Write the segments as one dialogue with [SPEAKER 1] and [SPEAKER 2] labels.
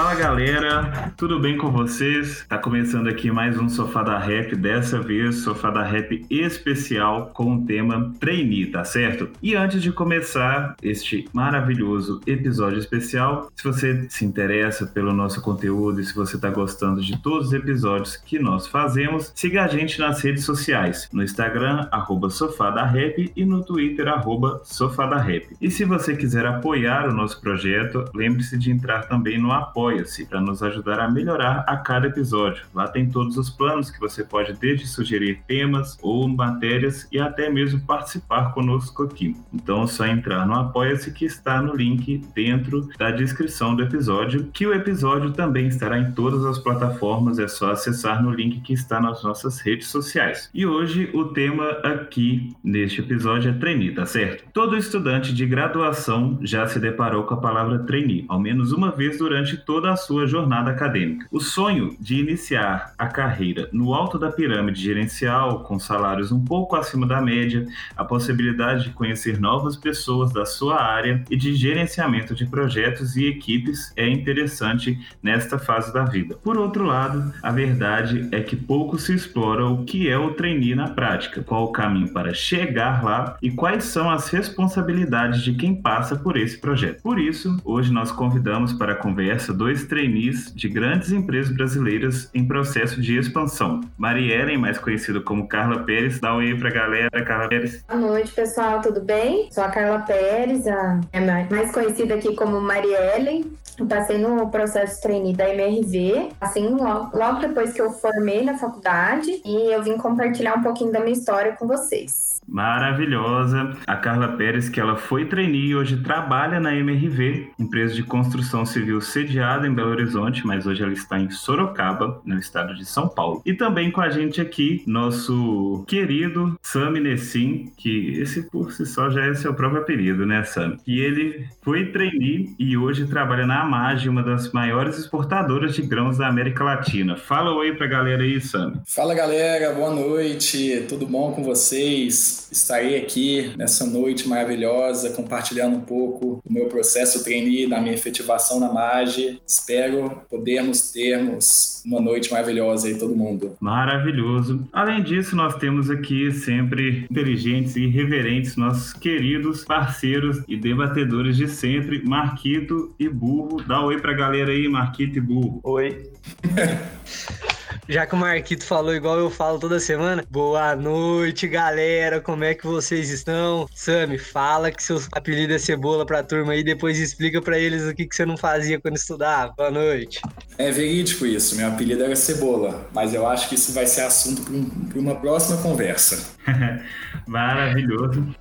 [SPEAKER 1] Fala galera, tudo bem com vocês? Tá começando aqui mais um Sofá da Rap, dessa vez Sofá da Rap especial com o tema trainee, tá certo? E antes de começar este maravilhoso episódio especial, se você se interessa pelo nosso conteúdo e se você tá gostando de todos os episódios que nós fazemos, siga a gente nas redes sociais, no Instagram, arroba Sofá da Rap e no Twitter, arroba Sofá da Rap. E se você quiser apoiar o nosso projeto, lembre-se de entrar também no Apoia-se para nos ajudar a melhorar a cada episódio. Lá tem todos os planos que você pode desde sugerir temas ou matérias e até mesmo participar conosco aqui. Então é só entrar no Apoia-se que está no link dentro da descrição do episódio, que o episódio também estará em todas as plataformas, é só acessar no link que está nas nossas redes sociais. E hoje o tema aqui neste episódio é trainee, tá certo? Todo estudante de graduação já se deparou com a palavra trainee, ao menos uma vez durante toda a sua jornada acadêmica. O sonho de iniciar a carreira no alto da pirâmide gerencial, com salários um pouco acima da média, a possibilidade de conhecer novas pessoas da sua área e de gerenciamento de projetos e equipes é interessante nesta fase da vida. Por outro lado, a verdade é que pouco se explora o que é o trainee na prática, qual o caminho para chegar lá e quais são as responsabilidades de quem passa por esse projeto. Por isso, hoje nós convidamos para a conversa dois trainees de grandes empresas brasileiras em processo de expansão. Mariellen, mais conhecida como Carla Pérez, dá um oi pra galera, Carla Pérez.
[SPEAKER 2] Boa noite, pessoal, tudo bem? Sou a Carla Pérez, a é mais conhecida aqui como Mariellen. Eu passei no processo de trainee da MRV, assim, logo, logo depois que eu formei na faculdade, e eu vim compartilhar um pouquinho da minha história com vocês
[SPEAKER 1] maravilhosa. A Carla Pérez, que ela foi trainee e hoje trabalha na MRV, empresa de construção civil sediada em Belo Horizonte, mas hoje ela está em Sorocaba, no estado de São Paulo. E também com a gente aqui, nosso querido Sami Nessim, que esse por si só já é seu próprio apelido, né, Sami? E ele foi trainee e hoje trabalha na Amage, uma das maiores exportadoras de grãos da América Latina. Fala oi pra galera aí, Sami.
[SPEAKER 3] Fala galera, boa noite, tudo bom com vocês? estarei aqui nessa noite maravilhosa, compartilhando um pouco do meu processo trainee, da minha efetivação na MAGE. Espero podermos termos uma noite maravilhosa aí, todo mundo.
[SPEAKER 1] Maravilhoso. Além disso, nós temos aqui sempre inteligentes e reverentes, nossos queridos parceiros e debatedores de sempre, Marquito e Burro. Dá um oi pra galera aí, Marquito e Burro.
[SPEAKER 4] Oi. Já que o Marquito falou igual eu falo toda semana, boa noite, galera, como é que vocês estão? Sami, fala que seu apelido é cebola pra turma aí, depois explica para eles o que, que você não fazia quando estudava. Boa noite.
[SPEAKER 3] É verídico isso, meu apelido era cebola, mas eu acho que isso vai ser assunto para uma próxima conversa.
[SPEAKER 1] Maravilhoso.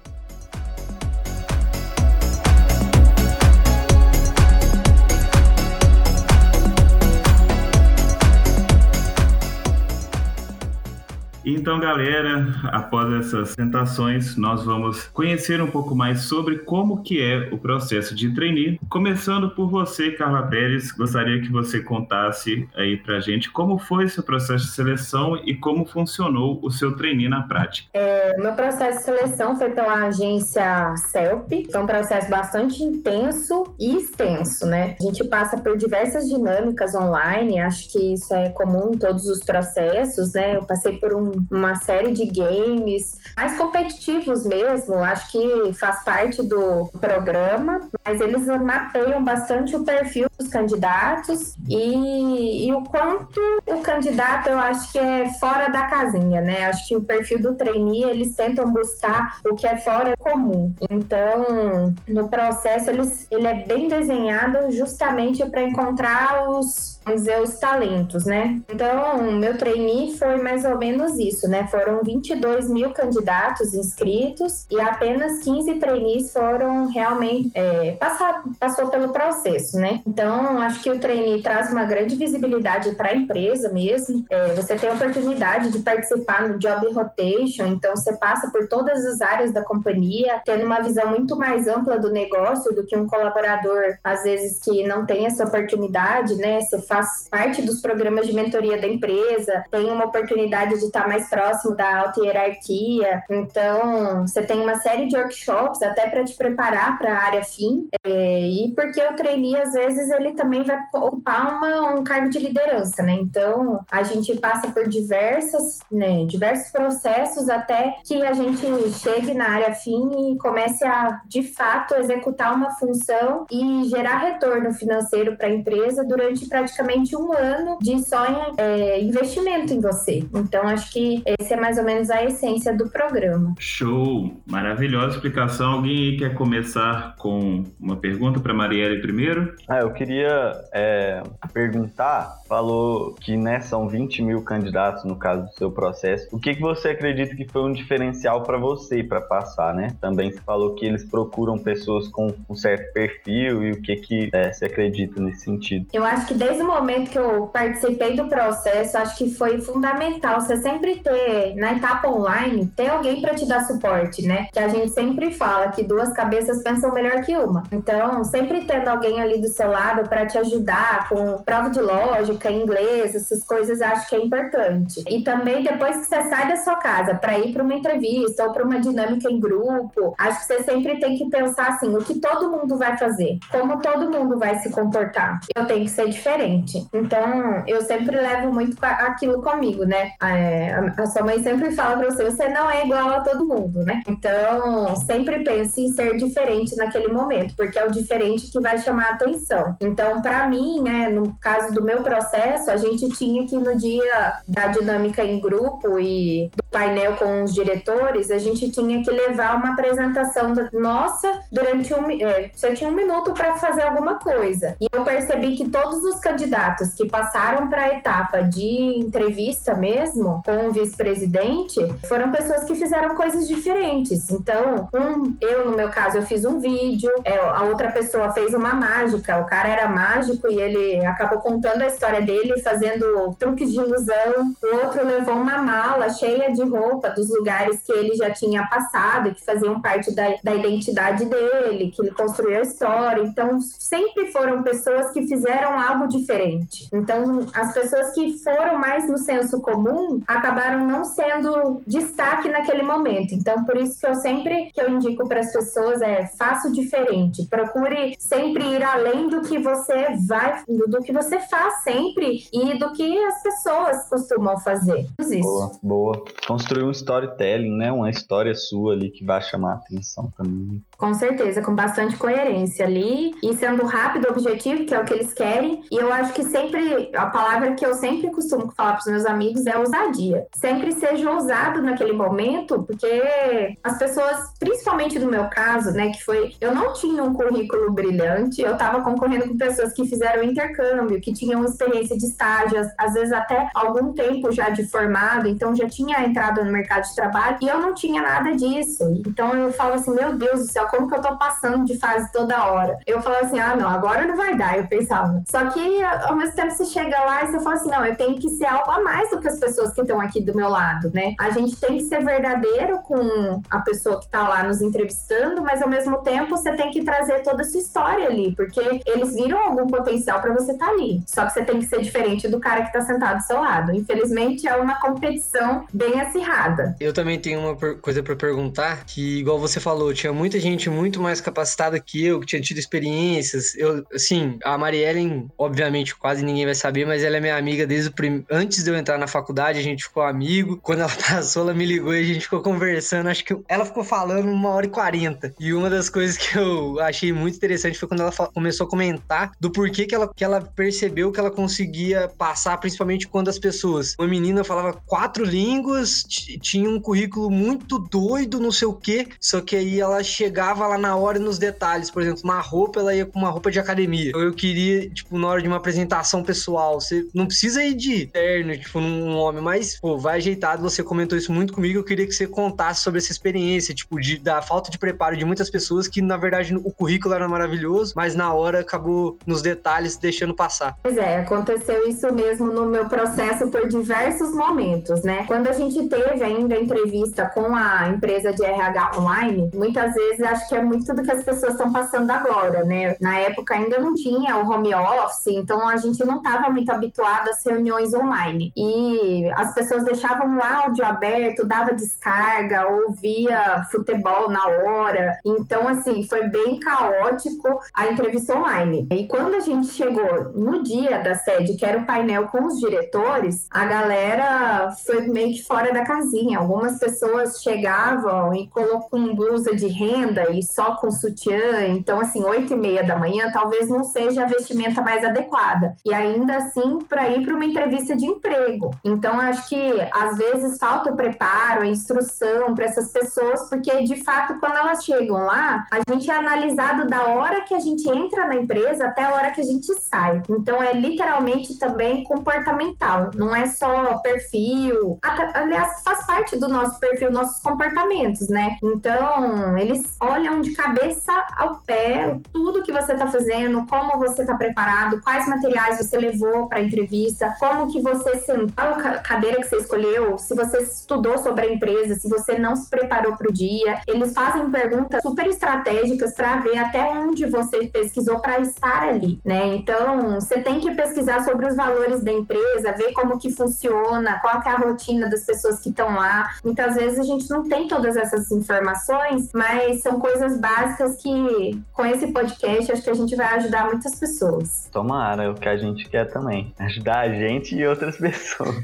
[SPEAKER 1] Então, galera, após essas tentações, nós vamos conhecer um pouco mais sobre como que é o processo de trainee. Começando por você, Carla Pérez, gostaria que você contasse aí pra gente como foi seu processo de seleção e como funcionou o seu trainee na prática.
[SPEAKER 2] É, meu processo de seleção foi pela agência CELP, é um processo bastante intenso e extenso, né? A gente passa por diversas dinâmicas online, acho que isso é comum em todos os processos, né? Eu passei por um uma série de games mais competitivos mesmo, acho que faz parte do programa, mas eles mapeiam bastante o perfil dos candidatos e, e o quanto o candidato eu acho que é fora da casinha, né? Acho que o perfil do trainee eles tentam buscar o que é fora comum. Então, no processo eles, ele é bem desenhado justamente para encontrar os vamos dizer, os talentos, né? Então, meu trainee foi mais ou menos isso, né? Foram 22 mil candidatos inscritos e apenas 15 trainees foram realmente é, passar, passou pelo processo, né? Então, acho que o trainee traz uma grande visibilidade para a empresa mesmo. É, você tem a oportunidade de participar no job rotation, então você passa por todas as áreas da companhia, tendo uma visão muito mais ampla do negócio do que um colaborador, às vezes, que não tem essa oportunidade, né? Você faz parte dos programas de mentoria da empresa, tem uma oportunidade de estar mais próximo da alta hierarquia. Então, você tem uma série de workshops até para te preparar para a área fim. É, e porque o trainee, às vezes, ele também vai ocupar uma, um cargo de liderança, né? Então, a gente passa por diversas, né, diversos processos até que a gente chegue na área fim e comece a, de fato, executar uma função e gerar retorno financeiro para a empresa durante praticamente um ano de só é, investimento em você. Então, acho que essa é mais ou menos a essência do programa.
[SPEAKER 1] Show! Maravilhosa explicação. Alguém quer começar com uma pergunta para Marielle primeiro?
[SPEAKER 5] Ah, eu queria é, perguntar, falou que né, são 20 mil candidatos no caso do seu processo. O que, que você acredita que foi um diferencial para você para passar, né? Também você falou que eles procuram pessoas com um certo perfil e o que, que é, você acredita nesse sentido?
[SPEAKER 2] Eu acho que desde o momento que eu participei do processo, acho que foi fundamental você sempre ter, na etapa online, ter alguém para te dar suporte, né? Que a gente sempre fala que duas cabeças pensam melhor que uma. Então, sempre tendo alguém ali do seu lado para te ajudar com prova de lógica, inglês, essas coisas, acho que é importante. E também depois que você sai da sua casa para ir para uma entrevista ou para uma dinâmica em grupo, acho que você sempre tem que pensar assim, o que todo mundo vai fazer, como todo mundo vai se comportar. Eu tenho que ser diferente. Então, eu sempre levo muito aquilo comigo, né? É, a sua mãe sempre fala para você, você não é igual a todo mundo, né? Então, sempre pense em ser diferente naquele momento, porque é o diferente que vai chamar a atenção. Então, para mim, né, no caso do meu processo, a gente tinha que no dia da dinâmica em grupo e do painel com os diretores, a gente tinha que levar uma apresentação nossa durante um, é, você tinha um minuto para fazer alguma coisa. E eu percebi que todos os candidatos que passaram para a etapa de entrevista mesmo com vice-presidente foram pessoas que fizeram coisas diferentes. Então, um, eu no meu caso eu fiz um vídeo, é, a outra pessoa fez uma mágica. O cara era mágico e ele acabou contando a história dele, fazendo truques de ilusão. O outro levou uma mala cheia de roupa dos lugares que ele já tinha passado, que faziam parte da, da identidade dele, que ele construiu a história. Então, sempre foram pessoas que fizeram algo diferente. Então, as pessoas que foram mais no senso comum acabaram não sendo destaque naquele momento. Então, por isso que eu sempre que eu indico para as pessoas é faça diferente. Procure sempre ir além do que você vai, do que você faz sempre e do que as pessoas costumam fazer.
[SPEAKER 5] Isso. Boa, boa. Construir um storytelling, né? Uma história sua ali que vai chamar a atenção também.
[SPEAKER 2] Com certeza, com bastante coerência ali e sendo rápido, objetivo, que é o que eles querem. E eu acho que sempre, a palavra que eu sempre costumo falar para os meus amigos é ousadia. Sempre seja ousado naquele momento, porque as pessoas, principalmente no meu caso, né, que foi, eu não tinha um currículo brilhante, eu estava concorrendo com pessoas que fizeram intercâmbio, que tinham experiência de estágio, às vezes até algum tempo já de formado, então já tinha entrado no mercado de trabalho e eu não tinha nada disso. Então eu falo assim, meu Deus do céu, como que eu tô passando de fase toda hora? Eu falo assim, ah, não, agora não vai dar, eu pensava. Só que ao mesmo tempo você chega lá e você fala assim, não, eu tenho que ser algo a mais do que as pessoas que estão aqui do meu lado, né? A gente tem que ser verdadeiro com a pessoa que tá lá nos entrevistando, mas ao mesmo tempo você tem que trazer toda a sua história ali, porque eles viram algum potencial para você estar tá ali. Só que você tem que ser diferente do cara que tá sentado do seu lado. Infelizmente é uma competição bem acirrada.
[SPEAKER 4] Eu também tenho uma coisa para perguntar, que igual você falou, tinha muita gente gente muito mais capacitada que eu, que tinha tido experiências. Eu, assim, a Mariellen, obviamente, quase ninguém vai saber, mas ela é minha amiga desde o prim... antes de eu entrar na faculdade, a gente ficou amigo. Quando ela passou, ela me ligou e a gente ficou conversando. Acho que ela ficou falando uma hora e quarenta. E uma das coisas que eu achei muito interessante foi quando ela começou a comentar do porquê que ela, que ela percebeu que ela conseguia passar, principalmente quando as pessoas. Uma menina falava quatro línguas, tinha um currículo muito doido, não sei o quê, só que aí ela chegava chegava lá na hora e nos detalhes. Por exemplo, uma roupa, ela ia com uma roupa de academia. Eu queria, tipo, na hora de uma apresentação pessoal, você não precisa ir de terno, tipo, num homem, mas, pô, vai ajeitado. Você comentou isso muito comigo. Eu queria que você contasse sobre essa experiência, tipo, de, da falta de preparo de muitas pessoas que, na verdade, o currículo era maravilhoso, mas na hora acabou nos detalhes deixando passar.
[SPEAKER 2] Pois é, aconteceu isso mesmo no meu processo por diversos momentos, né? Quando a gente teve ainda entrevista com a empresa de RH online, muitas vezes a acho que é muito do que as pessoas estão passando agora, né? Na época ainda não tinha o home office, então a gente não estava muito habituado às reuniões online. E as pessoas deixavam o áudio aberto, dava descarga, ouvia futebol na hora. Então, assim, foi bem caótico a entrevista online. E quando a gente chegou no dia da sede, que era o painel com os diretores, a galera foi meio que fora da casinha. Algumas pessoas chegavam e colocam blusa de renda e só com sutiã. Então, assim, oito e meia da manhã talvez não seja a vestimenta mais adequada. E ainda assim, para ir para uma entrevista de emprego. Então, acho que às vezes falta o preparo, a instrução para essas pessoas, porque de fato, quando elas chegam lá, a gente é analisado da hora que a gente entra na empresa até a hora que a gente sai. Então, é literalmente também comportamental, não é só perfil. Aliás, faz parte do nosso perfil, nossos comportamentos, né? Então, eles olham de cabeça ao pé tudo que você está fazendo, como você está preparado, quais materiais você levou para a entrevista, como que você sentou, a cadeira que você escolheu, se você estudou sobre a empresa, se você não se preparou para o dia. Eles fazem perguntas super estratégicas para ver até onde você pesquisou para estar ali, né? Então, você tem que pesquisar sobre os valores da empresa, ver como que funciona, qual que é a rotina das pessoas que estão lá. Muitas vezes a gente não tem todas essas informações, mas são coisas básicas que com esse podcast acho que a gente vai ajudar muitas pessoas.
[SPEAKER 5] Tomara, é o que a gente quer também. Ajudar a gente e outras pessoas.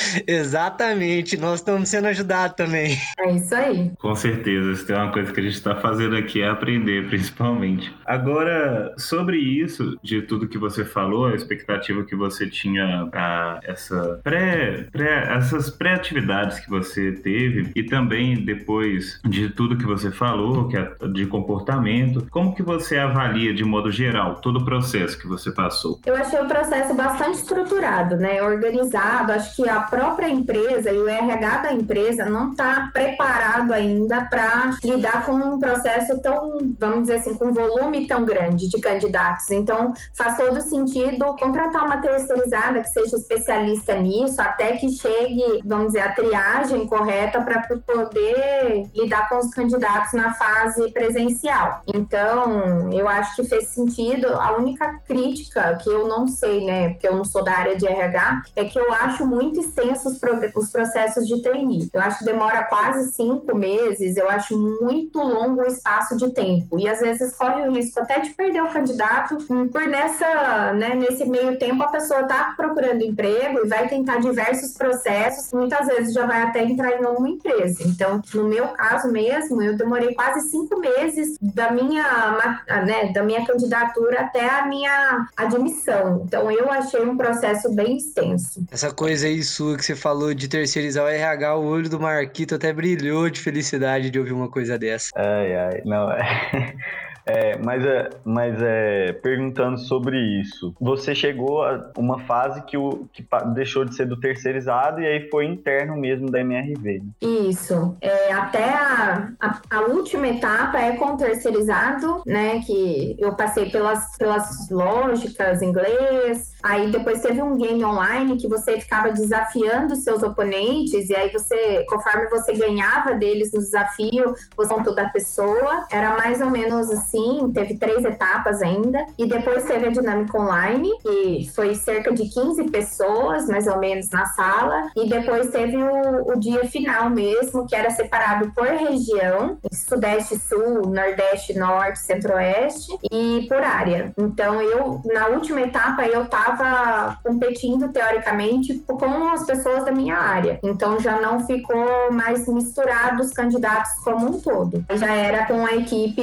[SPEAKER 4] Exatamente, nós estamos sendo ajudados também.
[SPEAKER 2] É isso aí.
[SPEAKER 1] Com certeza, se tem uma coisa que a gente está fazendo aqui é aprender, principalmente. Agora, sobre isso, de tudo que você falou, a expectativa que você tinha para essa pré, pré, essas pré-atividades que você teve e também depois de tudo que você falou, que é de comportamento, como que você avalia de modo geral todo o processo que você passou?
[SPEAKER 2] Eu achei o processo bastante estruturado, né? Organizado. Acho que a própria empresa e o RH da empresa não está preparado ainda para lidar com um processo tão, vamos dizer assim, com volume tão grande de candidatos. Então, faz todo sentido contratar uma terceirizada que seja especialista nisso, até que chegue, vamos dizer, a triagem correta para poder lidar com os candidatos na fase presencial. Então, eu acho que fez sentido. A única crítica que eu não sei, né, porque eu não sou da área de RH, é que eu acho muito extensos os processos de trainee. Eu acho que demora quase cinco meses, eu acho muito longo o espaço de tempo. E às vezes corre o risco até de perder o candidato por nessa, né, nesse meio tempo a pessoa está procurando emprego e vai tentar diversos processos, muitas vezes já vai até entrar em uma empresa. Então, no meu caso mesmo, eu demorei quase cinco meses da minha, né, da minha candidatura até a minha admissão. Então, eu achei um processo bem extenso.
[SPEAKER 4] Essa coisa aí sua que você falou de terceirizar o RH, o olho do Marquito até brilhou de felicidade de ouvir uma coisa dessa.
[SPEAKER 5] Ai, ai, não, é. É, mas é, mas é, perguntando sobre isso, você chegou a uma fase que, o, que deixou de ser do terceirizado e aí foi interno mesmo da MRV. Né?
[SPEAKER 2] Isso. É, até a, a, a, última etapa é com o terceirizado, né? Que eu passei pelas, pelas lógicas, inglês. Aí depois teve um game online que você ficava desafiando seus oponentes, e aí você, conforme você ganhava deles no desafio, o ponto da pessoa. Era mais ou menos assim assim, teve três etapas ainda. E depois teve a dinâmica online, que foi cerca de 15 pessoas, mais ou menos, na sala. E depois teve o, o dia final mesmo, que era separado por região, Sudeste, Sul, Nordeste, Norte, Centro-Oeste e por área. Então, eu, na última etapa, eu estava competindo, teoricamente, com as pessoas da minha área. Então, já não ficou mais misturado os candidatos como um todo. Já era com a equipe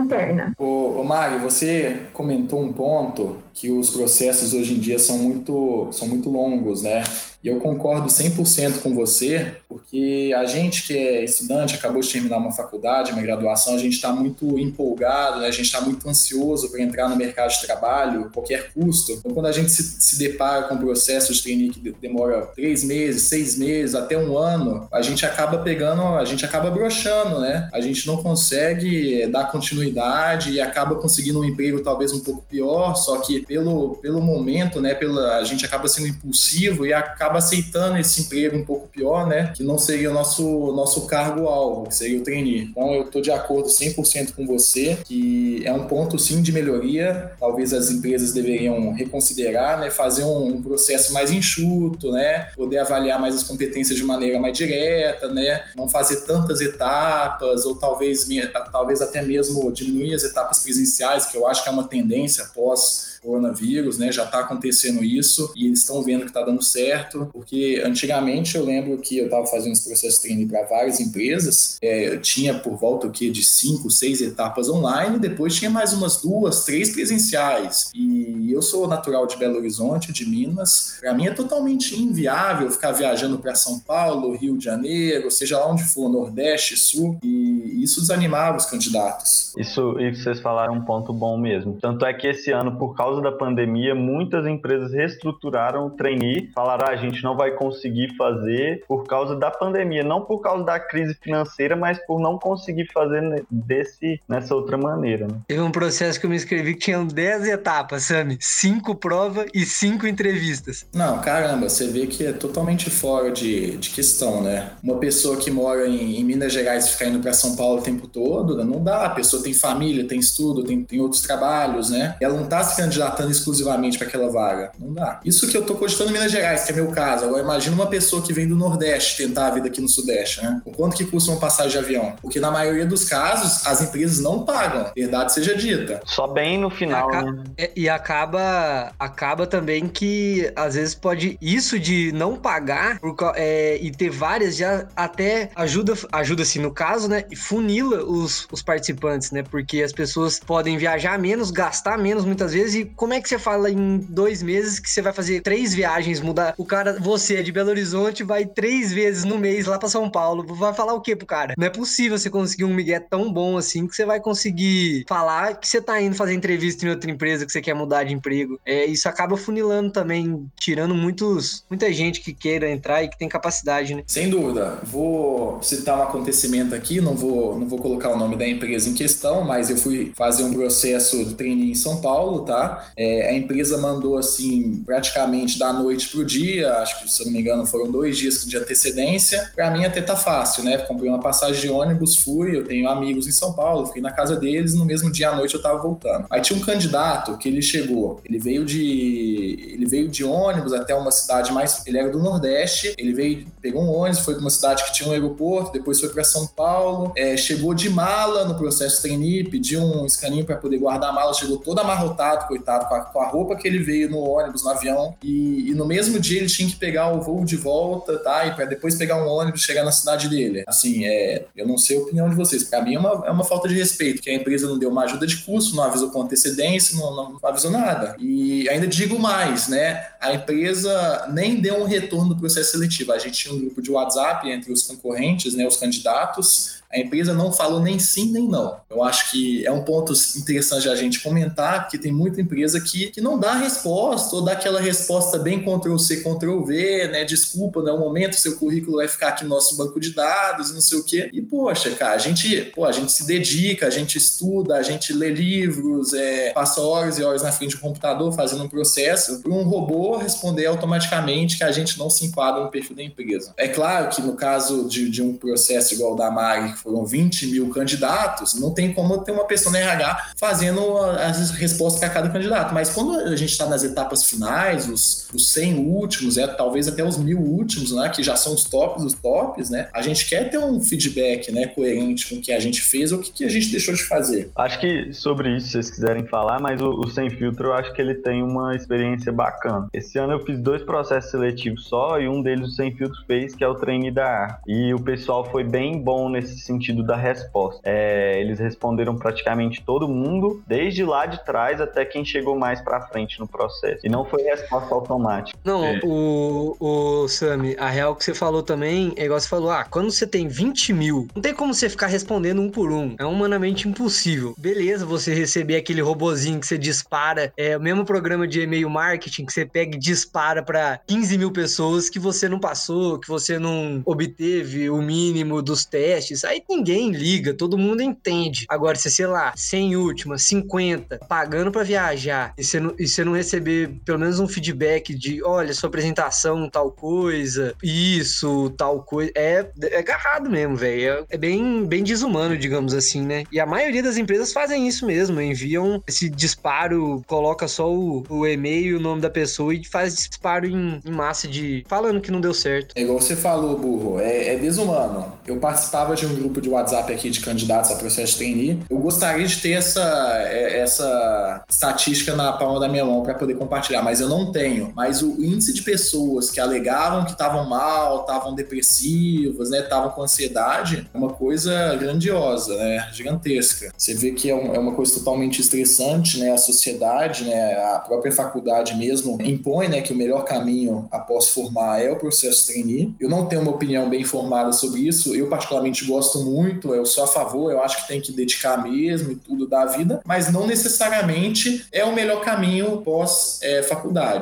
[SPEAKER 2] interna.
[SPEAKER 3] Ô Mário, você comentou um ponto que os processos hoje em dia são muito, são muito longos, né? E eu concordo 100% com você, porque a gente que é estudante, acabou de terminar uma faculdade, uma graduação, a gente está muito empolgado, né? a gente está muito ansioso para entrar no mercado de trabalho, qualquer custo. Então, quando a gente se, se depara com um processo de trainee que demora três meses, seis meses, até um ano, a gente acaba pegando, a gente acaba broxando, né? A gente não consegue dar continuidade e acaba conseguindo um emprego talvez um pouco pior, só que pelo, pelo momento, né, pela, a gente acaba sendo impulsivo e acaba aceitando esse emprego um pouco pior, né, que não seria o nosso, nosso cargo-alvo, que seria o trainee. Então eu estou de acordo 100% com você, que é um ponto sim de melhoria, talvez as empresas deveriam reconsiderar, né, fazer um, um processo mais enxuto, né, poder avaliar mais as competências de maneira mais direta, né, não fazer tantas etapas, ou talvez, talvez até mesmo diminuir as etapas presenciais, que eu acho que é uma tendência pós coronavírus, né? Já está acontecendo isso e eles estão vendo que está dando certo, porque antigamente eu lembro que eu estava fazendo esse processo de treino para várias empresas, é, eu tinha por volta o que de cinco, seis etapas online, depois tinha mais umas duas, três presenciais. E eu sou natural de Belo Horizonte, de Minas. Para mim é totalmente inviável ficar viajando para São Paulo, Rio de Janeiro, seja lá onde for, Nordeste, Sul, e isso desanimava os candidatos.
[SPEAKER 5] Isso, isso vocês falaram um ponto bom mesmo. Tanto é que esse ano, por causa causa da pandemia, muitas empresas reestruturaram o trainee, falaram, ah, a gente não vai conseguir fazer por causa da pandemia, não por causa da crise financeira, mas por não conseguir fazer desse, nessa outra maneira. Né?
[SPEAKER 4] Teve um processo que eu me inscrevi que tinha 10 etapas, Sami, 5 provas e 5 entrevistas.
[SPEAKER 3] Não, caramba, você vê que é totalmente fora de, de questão, né? Uma pessoa que mora em, em Minas Gerais e ficar indo para São Paulo o tempo todo, não dá. A pessoa tem família, tem estudo, tem, tem outros trabalhos, né? Ela não está se candidatando candidatando exclusivamente para aquela vaga. Não dá. Isso que eu tô cogitando em Minas Gerais, que é meu caso. Agora imagina uma pessoa que vem do Nordeste tentar a vida aqui no Sudeste, né? O quanto que custa uma passagem de avião? Porque na maioria dos casos, as empresas não pagam, verdade seja dita.
[SPEAKER 5] Só bem no final,
[SPEAKER 4] e,
[SPEAKER 5] né?
[SPEAKER 4] É, e acaba, acaba também que às vezes pode isso de não pagar por, é, e ter várias já até ajuda, ajuda-se no caso, né? E funila os, os participantes, né? Porque as pessoas podem viajar menos, gastar menos muitas vezes e como é que você fala em dois meses que você vai fazer três viagens, mudar? O cara, você é de Belo Horizonte, vai três vezes no mês lá para São Paulo. Vai falar o quê pro cara? Não é possível você conseguir um migué tão bom assim que você vai conseguir falar que você tá indo fazer entrevista em outra empresa, que você quer mudar de emprego. É, isso acaba funilando também, tirando muitos, muita gente que queira entrar e que tem capacidade, né?
[SPEAKER 3] Sem dúvida. Vou citar um acontecimento aqui, não vou, não vou colocar o nome da empresa em questão, mas eu fui fazer um processo de treino em São Paulo, tá? É, a empresa mandou assim, praticamente da noite pro dia, acho que se eu não me engano foram dois dias de antecedência. Para mim até tá fácil, né? Comprei uma passagem de ônibus, fui, eu tenho amigos em São Paulo, fiquei na casa deles, no mesmo dia à noite eu tava voltando. Aí tinha um candidato que ele chegou, ele veio de ele veio de ônibus até uma cidade mais, ele era do Nordeste, ele veio, pegou um ônibus, foi para uma cidade que tinha um aeroporto, depois foi para São Paulo, é, chegou de mala no processo trainee, pediu um escaninho para poder guardar a mala, chegou todo amarrotado, com a, com a roupa que ele veio no ônibus, no avião, e, e, no mesmo dia ele tinha que pegar o voo de volta, tá? E para depois pegar um ônibus e chegar na cidade dele. Assim, é, eu não sei a opinião de vocês, para mim é uma, é uma falta de respeito, que a empresa não deu uma ajuda de custo, não avisou com antecedência, não, não avisou nada. E ainda digo mais, né? A empresa nem deu um retorno do processo seletivo. A gente tinha um grupo de WhatsApp entre os concorrentes, né, os candidatos, a empresa não falou nem sim nem não. Eu acho que é um ponto interessante a gente comentar, porque tem muita empresa que, que não dá resposta, ou dá aquela resposta bem Ctrl-C, Ctrl-V, né? Desculpa, não é o momento, seu currículo vai ficar aqui no nosso banco de dados, não sei o quê. E, poxa, cara, a gente, pô, a gente se dedica, a gente estuda, a gente lê livros, é, passa horas e horas na frente do computador fazendo um processo, para um robô responder automaticamente que a gente não se enquadra no perfil da empresa. É claro que no caso de, de um processo igual o da Mari, foram 20 mil candidatos, não tem como ter uma pessoa na RH fazendo as respostas para cada candidato. Mas quando a gente está nas etapas finais, os, os 100 últimos, é, talvez até os mil últimos, né, que já são os tops dos tops, né, a gente quer ter um feedback né, coerente com o que a gente fez ou o que, que a gente deixou de fazer.
[SPEAKER 5] Acho que sobre isso, vocês quiserem falar, mas o, o Sem Filtro, eu acho que ele tem uma experiência bacana. Esse ano eu fiz dois processos seletivos só e um deles o Sem Filtro fez, que é o treine da ar. E o pessoal foi bem bom nesse sentido sentido da resposta. É, eles responderam praticamente todo mundo, desde lá de trás até quem chegou mais para frente no processo. E não foi resposta automática.
[SPEAKER 4] Não, é. o, o Sami, a real que você falou também, é igual você falou, ah, quando você tem 20 mil, não tem como você ficar respondendo um por um. É humanamente impossível. Beleza, você receber aquele robozinho que você dispara, é o mesmo programa de e-mail marketing que você pega e dispara para 15 mil pessoas que você não passou, que você não obteve o mínimo dos testes. Aí ninguém liga, todo mundo entende. Agora, se sei lá, 100 últimas, 50, pagando para viajar, e você, não, e você não receber pelo menos um feedback de, olha, sua apresentação, tal coisa, isso, tal coisa, é, é agarrado mesmo, velho. É, é, bem, bem desumano, digamos assim, né? E a maioria das empresas fazem isso mesmo, enviam esse disparo, coloca só o, o e-mail o nome da pessoa e faz disparo em, em, massa de falando que não deu certo.
[SPEAKER 3] É igual você falou, burro, é, é desumano. Eu participava de um grupo de WhatsApp aqui de candidatos a processo trainee. Eu gostaria de ter essa, é, essa estatística na palma da minha mão para poder compartilhar, mas eu não tenho. Mas o índice de pessoas que alegavam que estavam mal, estavam depressivas, né, estavam com ansiedade, é uma coisa grandiosa, né, gigantesca. Você vê que é, é uma coisa totalmente estressante, né, a sociedade, né, a própria faculdade mesmo impõe, né, que o melhor caminho após formar é o processo trainee. Eu não tenho uma opinião bem formada sobre isso. Eu particularmente gosto muito, eu sou a favor, eu acho que tem que dedicar mesmo e tudo da vida, mas não necessariamente é o melhor caminho pós é.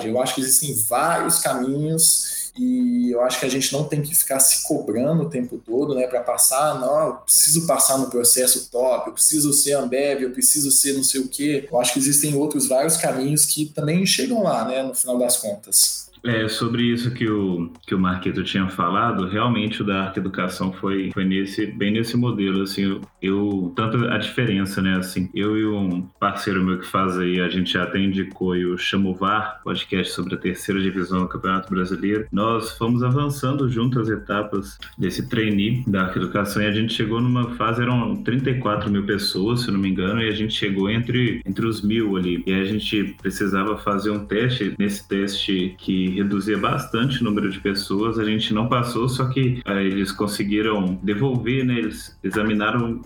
[SPEAKER 3] Eu acho que existem vários caminhos e eu acho que a gente não tem que ficar se cobrando o tempo todo, né, para passar, não, eu preciso passar no processo top, eu preciso ser Ambev, eu preciso ser não sei o quê. Eu acho que existem outros vários caminhos que também chegam lá, né, no final das contas.
[SPEAKER 1] É, sobre isso que o, que o Marquito tinha falado, realmente o da Arca Educação foi, foi nesse, bem nesse modelo, assim, eu, tanto a diferença, né, assim, eu e um parceiro meu que faz aí, a gente já até indicou e o Chamovar, podcast sobre a terceira divisão do Campeonato Brasileiro, nós fomos avançando junto as etapas desse trainee da Arca Educação e a gente chegou numa fase, eram 34 mil pessoas, se não me engano, e a gente chegou entre, entre os mil ali, e a gente precisava fazer um teste, nesse teste que reduzia bastante o número de pessoas. A gente não passou, só que eh, eles conseguiram devolver, né? Eles examinaram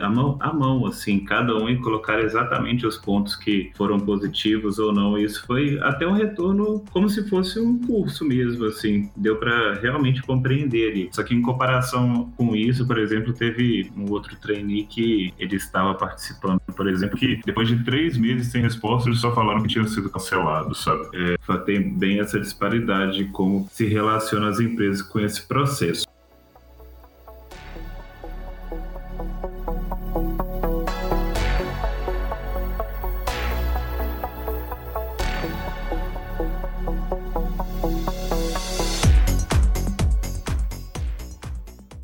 [SPEAKER 1] a mão, a mão, assim, cada um e colocaram exatamente os pontos que foram positivos ou não. Isso foi até um retorno como se fosse um curso mesmo, assim. Deu para realmente compreender ali. Só que em comparação com isso, por exemplo, teve um outro trainee que ele estava participando, por exemplo, que depois de três meses sem resposta, eles só falaram que tinha sido cancelado, sabe? É, tem bem essa disparidade de como se relacionam as empresas com esse processo.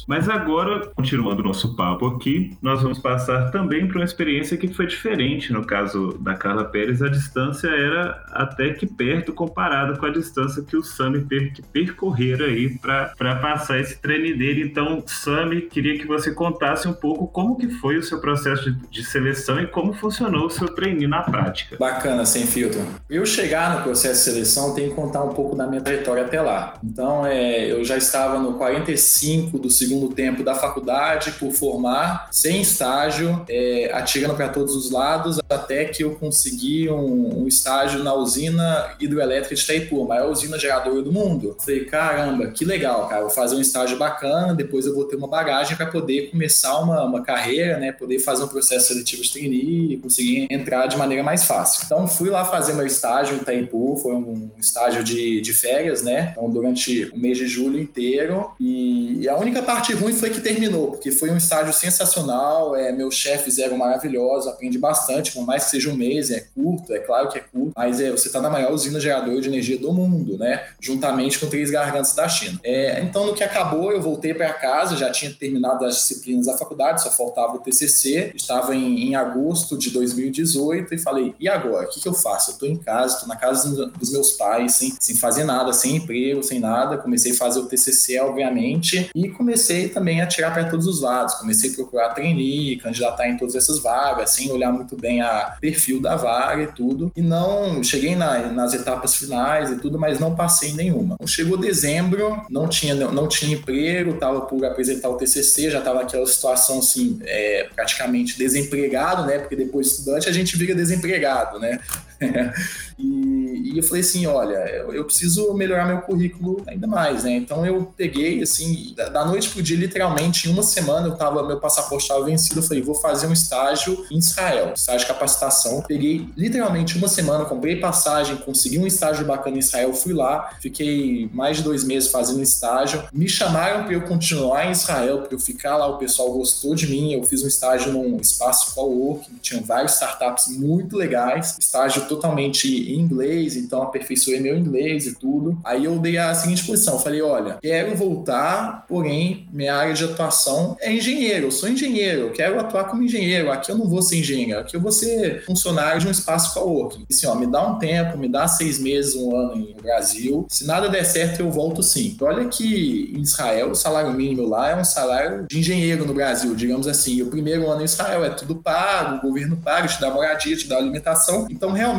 [SPEAKER 1] Mas agora, continuando o nosso papo aqui, nós vamos passar também para uma experiência que foi diferente. No caso da Carla Pérez, a distância era até que perto comparado com a distância que o Sami teve que percorrer aí para passar esse treino dele. Então, Sami, queria que você contasse um pouco como que foi o seu processo de, de seleção e como funcionou o seu treino na prática.
[SPEAKER 3] Bacana, sem filtro. Eu chegar no processo de seleção, tenho que contar um pouco da minha trajetória até lá. Então, é, eu já estava no 45 do segundo segundo tempo da faculdade por formar, sem estágio, é, atirando para todos os lados, até que eu consegui um, um, estágio na usina hidroelétrica de Itaipu, a maior usina geradora do mundo. Falei, caramba, que legal, cara, vou fazer um estágio bacana, depois eu vou ter uma bagagem para poder começar uma, uma carreira, né, poder fazer um processo seletivo de trainee e conseguir entrar de maneira mais fácil. Então fui lá fazer meu estágio em Itaipu, foi um estágio de, de férias, né, então durante o mês de julho inteiro, e, e a única parte parte ruim foi que terminou, porque foi um estágio sensacional, é, meus chefes eram maravilhosos, aprendi bastante, por mais que seja um mês, é curto, é claro que é curto, mas é, você está na maior usina geradora de energia do mundo, né? Juntamente com três gargantes da China. É, então, no que acabou, eu voltei para casa, já tinha terminado as disciplinas da faculdade, só faltava o TCC, estava em, em agosto de 2018 e falei, e agora? O que, que eu faço? Eu estou em casa, estou na casa dos meus pais, sem, sem fazer nada, sem emprego, sem nada. Comecei a fazer o TCC, obviamente, e comecei comecei também a tirar para todos os lados. Comecei a procurar trainee, candidatar em todas essas vagas, sem olhar muito bem a perfil da vaga e tudo. E não cheguei na, nas etapas finais e tudo, mas não passei nenhuma. Então, chegou dezembro, não tinha, não, tinha emprego, estava por apresentar o TCC, já estava naquela situação assim, é, praticamente desempregado, né? Porque depois de estudante a gente vira desempregado, né? e e eu falei assim, olha, eu, eu, preciso melhorar meu currículo ainda mais, né? Então eu peguei, assim, da, da noite pro dia, literalmente, em uma semana eu tava, meu passaporte estava vencido, eu falei, vou fazer um estágio em Israel, estágio de capacitação. Peguei literalmente uma semana, comprei passagem, consegui um estágio bacana em Israel, fui lá, fiquei mais de dois meses fazendo estágio. Me chamaram para eu continuar em Israel, para eu ficar lá, o pessoal gostou de mim, eu fiz um estágio num espaço co-working, tinha vários startups muito legais, estágio totalmente em inglês, então aperfeiçoei meu inglês e tudo. Aí eu dei a seguinte posição, falei, olha, quero voltar, porém, minha área de atuação é engenheiro, eu sou engenheiro, eu quero atuar como engenheiro, aqui eu não vou ser engenheiro, aqui eu vou ser funcionário de um espaço co-working. Assim, ó, me dá um tempo, me dá seis meses, um ano no Brasil, se nada der certo eu volto sim. Olha que em Israel o salário mínimo lá é um salário de engenheiro no Brasil, digamos assim. E o primeiro ano em Israel é tudo pago, o governo paga, te dá moradia, te dá alimentação. Então realmente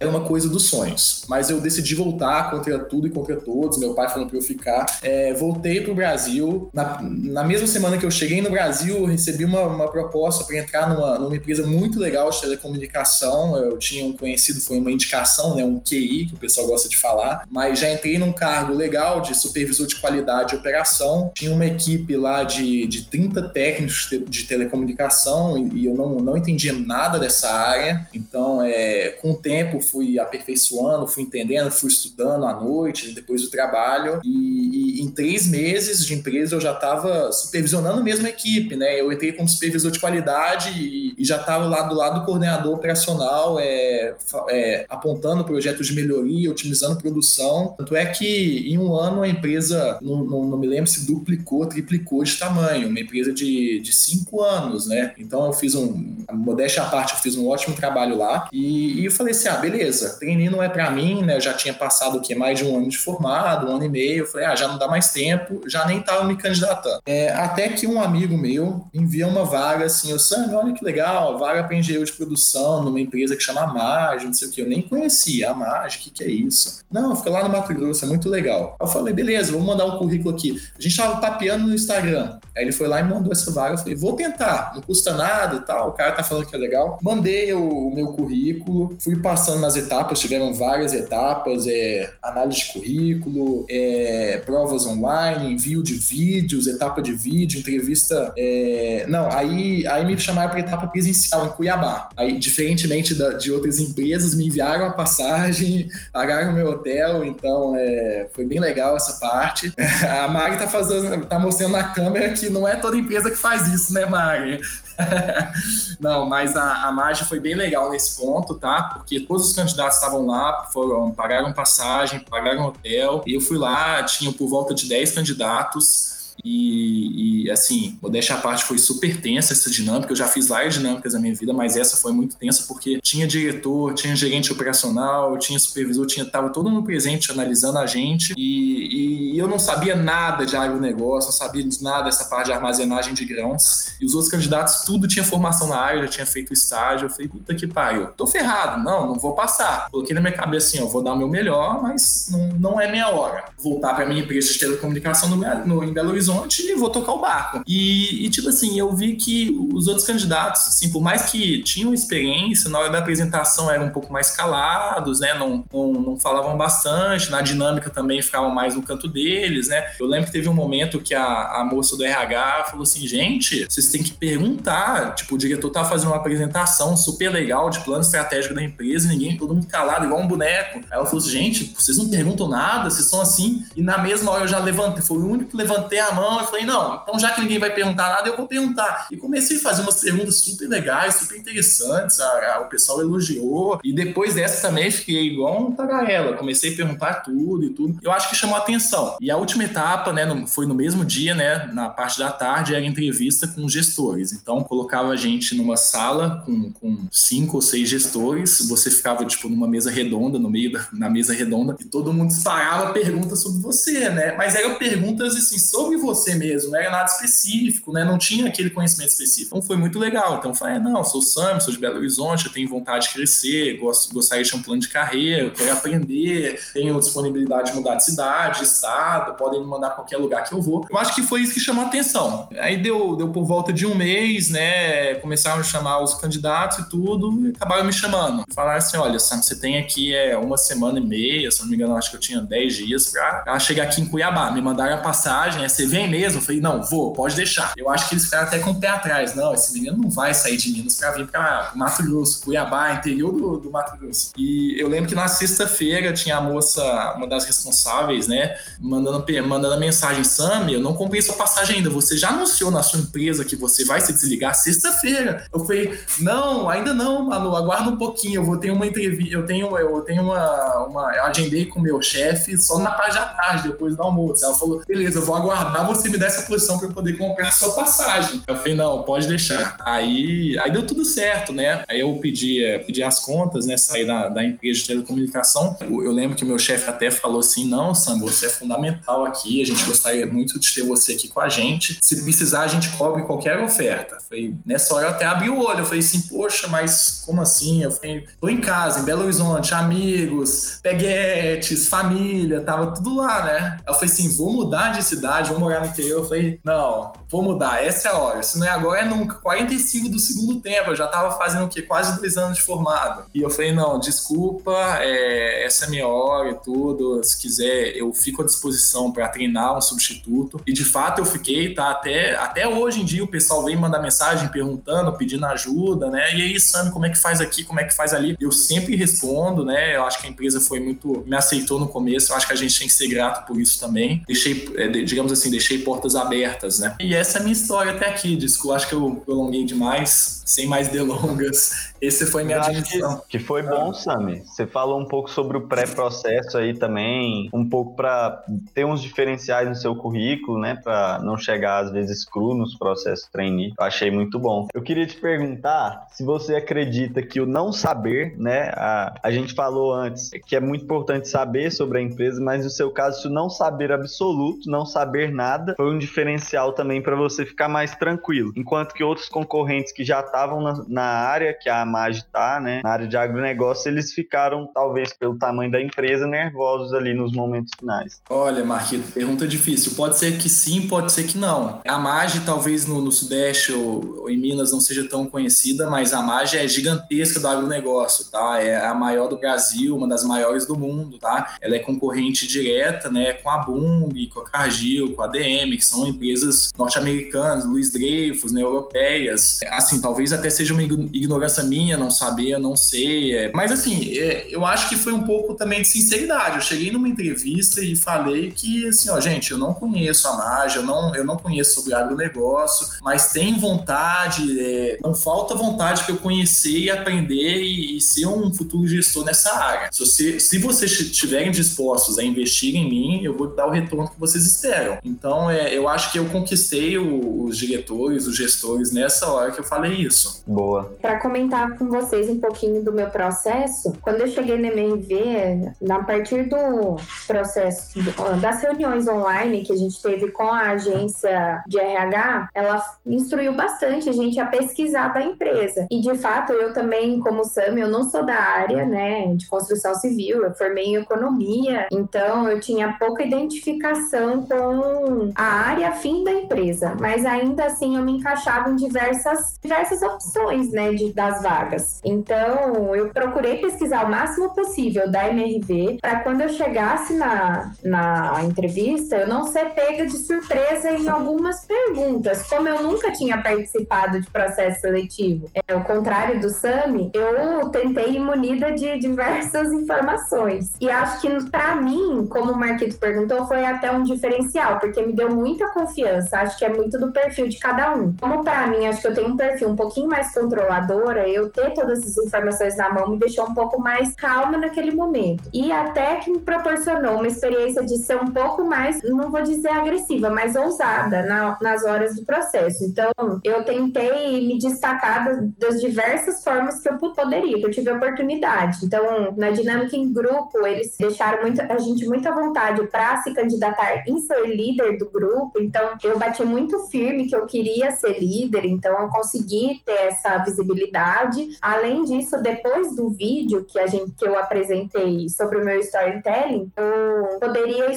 [SPEAKER 3] é uma coisa dos sonhos. Mas eu decidi voltar contra tudo e contra todos. Meu pai falou para eu ficar. É, voltei para o Brasil. Na, na mesma semana que eu cheguei no Brasil, recebi uma, uma proposta para entrar numa, numa empresa muito legal de telecomunicação. Eu tinha um conhecido, foi uma indicação, né, um QI, que o pessoal gosta de falar. Mas já entrei num cargo legal de supervisor de qualidade e operação. Tinha uma equipe lá de, de 30 técnicos de telecomunicação e, e eu não, não entendia nada dessa área. Então, é, com tempo, fui aperfeiçoando, fui entendendo, fui estudando à noite, depois do trabalho. E, e em três meses de empresa eu já estava supervisionando mesmo a equipe, né? Eu entrei como supervisor de qualidade e, e já estava lá do lado do coordenador operacional, é, é, apontando projetos de melhoria, otimizando produção. Tanto é que em um ano a empresa, não, não, não me lembro se duplicou, triplicou de tamanho. Uma empresa de, de cinco anos, né? Então eu fiz um, modéstia à parte, eu fiz um ótimo trabalho lá e, e eu falei assim: ah, beleza, treininho não é para mim, né? Eu já tinha passado o quê? Mais de um ano de formado, um ano e meio. Eu falei: ah, já não dá mais tempo, já nem tava me candidatando. É, até que um amigo meu envia uma vaga assim: eu, Sam, olha que legal, vaga para engenheiro de produção numa empresa que chama Mage, não sei o que. Eu nem conhecia Mage, o que, que é isso? Não, fica lá no Mato Grosso, é muito legal. Eu falei: beleza, vou mandar um currículo aqui. A gente tava papeando no Instagram. Aí ele foi lá e mandou essa vaga. Eu falei: vou tentar, não custa nada e tal. O cara tá falando que é legal. Mandei o meu currículo, fui passando nas etapas, tiveram várias etapas, é, análise de currículo, é, provas online, envio de vídeos, etapa de vídeo, entrevista. É, não, aí, aí me chamaram para etapa presencial em Cuiabá. Aí, diferentemente da, de outras empresas, me enviaram a passagem, pagaram o meu hotel, então é, foi bem legal essa parte. A Mari tá, fazendo, tá mostrando na câmera que não é toda empresa que faz isso, né, Mari? Não, mas a, a margem foi bem legal nesse ponto, tá? Porque todos os candidatos estavam lá, foram, pagaram passagem, pagaram hotel, e eu fui lá, tinha por volta de 10 candidatos. E, e, assim, modéstia à parte, foi super tensa essa dinâmica. Eu já fiz várias dinâmicas na minha vida, mas essa foi muito tensa porque tinha diretor, tinha gerente operacional, tinha supervisor, tinha tava todo mundo presente analisando a gente e, e eu não sabia nada de agronegócio, não sabia nada dessa parte de armazenagem de grãos. E os outros candidatos, tudo tinha formação na área, já tinha feito estágio. Eu falei, puta que pariu, tô ferrado, não, não vou passar. Coloquei na minha cabeça assim, ó, vou dar o meu melhor, mas não, não é minha hora. Voltar para minha empresa de telecomunicação no, no, em Belo Horizonte Horizonte e vou tocar o barco. E, e, tipo assim, eu vi que os outros candidatos, assim, por mais que tinham experiência, na hora da apresentação eram um pouco mais calados, né? Não, não, não falavam bastante, na dinâmica também ficavam mais no canto deles, né? Eu lembro que teve um momento que a, a moça do RH falou assim: gente, vocês têm que perguntar. Tipo, o diretor tá fazendo uma apresentação super legal de plano estratégico da empresa, ninguém, todo mundo calado, igual um boneco. Aí ela falou assim: gente, vocês não perguntam nada, vocês são assim. E na mesma hora eu já levantei, foi o único que levantei a mão. Eu falei, não, então já que ninguém vai perguntar nada, eu vou perguntar. E comecei a fazer umas perguntas super legais, super interessantes. A, a, o pessoal elogiou. E depois dessa também fiquei igual um tagarela. Comecei a perguntar tudo e tudo. Eu acho que chamou atenção. E a última etapa, né, no, foi no mesmo dia, né, na parte da tarde, era entrevista com gestores. Então, colocava a gente numa sala com, com cinco ou seis gestores. Você ficava, tipo, numa mesa redonda, no meio da na mesa redonda, e todo mundo disparava perguntas sobre você, né? Mas eram perguntas, assim, sobre você mesmo, não era nada específico, né? Não tinha aquele conhecimento específico. Então foi muito legal. Então eu falei, ah, não, sou Sam, sou de Belo Horizonte, eu tenho vontade de crescer, gosto, gostaria de ter um plano de carreira, quero aprender, tenho disponibilidade de mudar de cidade, estado, podem me mandar qualquer lugar que eu vou. Eu acho que foi isso que chamou a atenção. Aí deu, deu por volta de um mês, né? Começaram a chamar os candidatos e tudo, e acabaram me chamando. Falaram assim: olha, Sam, você tem aqui é, uma semana e meia, se não me engano, acho que eu tinha 10 dias pra, chegar aqui em Cuiabá. Me mandaram a passagem, você vem mesmo? Eu falei, não, vou, pode deixar. Eu acho que eles ficaram até com o pé atrás. Não, esse menino não vai sair de Minas pra vir pra Mato Grosso, Cuiabá, interior do, do Mato Grosso. E eu lembro que na sexta-feira tinha a moça, uma das responsáveis, né, mandando, mandando a mensagem: Sam, eu não comprei sua passagem ainda. Você já anunciou na sua empresa que você vai se desligar sexta-feira? Eu falei: não, ainda não, Manu, aguarda um pouquinho. Eu vou ter uma entrevista, eu tenho, eu tenho uma, uma. Eu agendei com meu chefe só na parte da tarde, depois do almoço. Ela falou: beleza, eu vou aguardar você me dar essa posição para eu poder comprar a sua passagem. Eu falei: não, pode deixar. Aí, aí deu tudo certo, né? Aí eu pedi, é, pedi as contas, né? Saí da, da empresa de telecomunicação. Eu, eu lembro que o meu chefe até falou assim: não, Sam, você é fundamental aqui, a gente gostaria muito de ter você aqui com a gente. Se precisar, a gente cobre qualquer oferta. Foi, nessa hora eu até abri o olho, eu falei assim, poxa, mas como assim? Eu falei, tô em casa, em Belo Horizonte, amigos, peguetes, família, tava tudo lá, né? Eu falei assim, vou mudar de cidade, vou morar no interior. Eu falei, não, vou mudar, essa é a hora. Se não é agora, é nunca. 45 do segundo tempo, eu já tava fazendo o quê? Quase dois anos de formado. E eu falei, não, desculpa, é, essa é minha hora e tudo. Se quiser, eu fico à disposição para treinar um substituto. E de fato eu fiquei, tá? Até, até hoje em dia o pessoal vem mandar mensagem perguntando, pedindo ajuda, né? E aí, Sam, como é que faz aqui, como é que faz ali? Eu sempre respondo, né? Eu acho que a empresa foi muito. me aceitou no começo, eu acho que a gente tem que ser grato por isso também. Deixei, é, digamos assim, deixei portas abertas, né? E essa é a minha história até aqui, Disco. Acho que eu prolonguei demais, sem mais delongas. Esse foi minha admissão.
[SPEAKER 5] Que, que foi bom, Sami. Você falou um pouco sobre o pré-processo aí também, um pouco para ter uns diferenciais no seu currículo, né? Para não chegar às vezes cru nos processos trainee. Eu achei muito bom. Eu queria te perguntar se você acredita que o não saber, né? A, a gente falou antes que é muito importante saber sobre a empresa, mas no seu caso, se o não saber absoluto, não saber nada, foi um diferencial também para você ficar mais tranquilo. Enquanto que outros concorrentes que já estavam na, na área, que a Magi tá, né? Na área de agronegócio, eles ficaram, talvez pelo tamanho da empresa, nervosos ali nos momentos finais.
[SPEAKER 3] Olha, Marquito, pergunta difícil. Pode ser que sim, pode ser que não. A Magi, talvez no, no Sudeste ou, ou, em Minas não seja tão conhecida, mas a Magi é gigantesca do agronegócio, tá? É a maior do Brasil, uma das maiores do mundo, tá? Ela é concorrente direta, né, com a Bung, com a Cargill, com a DM, que são empresas norte-americanas, Luiz Dreyfus, né, europeias. Assim, talvez até seja uma ignorância minha não saber, não sei. É. Mas assim, é, eu acho que foi um pouco também de sinceridade. Eu cheguei numa entrevista e falei que, assim, ó, gente, eu não conheço a Magia, eu não, eu não conheço sobre agronegócio, mas tem vontade, é, não falta vontade que eu conhecer e aprender e, e, ser um futuro gestor nessa área. Se, você, se vocês estiverem dispostos a investir em mim, eu vou dar o retorno que vocês esperam. Então, é, eu acho que eu conquistei o, os diretores, os gestores nessa hora que eu falei isso.
[SPEAKER 5] Boa.
[SPEAKER 2] Para comentar com vocês um pouquinho do meu processo. Quando eu cheguei na MRV, a partir do processo das reuniões online que a gente teve com a agência de RH, ela instruiu bastante a gente a pesquisar da empresa. E de fato, eu também, como Sam, eu não sou da área, né, de construção civil, eu formei em economia, então eu tinha pouca identificação com a área fim da empresa, mas ainda assim eu me encaixava em diversas diversas opções, né, de, das vagas vagas. Então, eu procurei pesquisar o máximo possível da MRV para quando eu chegasse na, na entrevista, eu não ser pega de surpresa em algumas perguntas. Como eu nunca tinha participado de processo seletivo, é, ao contrário do SAMI, eu tentei ir munida de diversas informações. E acho que para mim, como o Marquito perguntou, foi até um diferencial, porque me deu muita confiança. Acho que é muito do perfil de cada um. Como para mim, acho que eu tenho um perfil um pouquinho mais controladora, eu ter todas essas informações na mão me deixou um pouco mais calma naquele momento. E até que me proporcionou uma experiência de ser um pouco mais, não vou dizer agressiva, mas ousada na, nas horas do processo. Então, eu tentei me destacar das, das diversas formas que eu poderia, que eu tive a oportunidade. Então, na dinâmica em grupo, eles deixaram muito, a gente muita vontade para se candidatar em ser líder do grupo. Então, eu bati muito firme que eu queria ser líder, então eu consegui ter essa visibilidade. Além disso, depois do vídeo que a gente que eu apresentei sobre o meu storytelling, eu poderia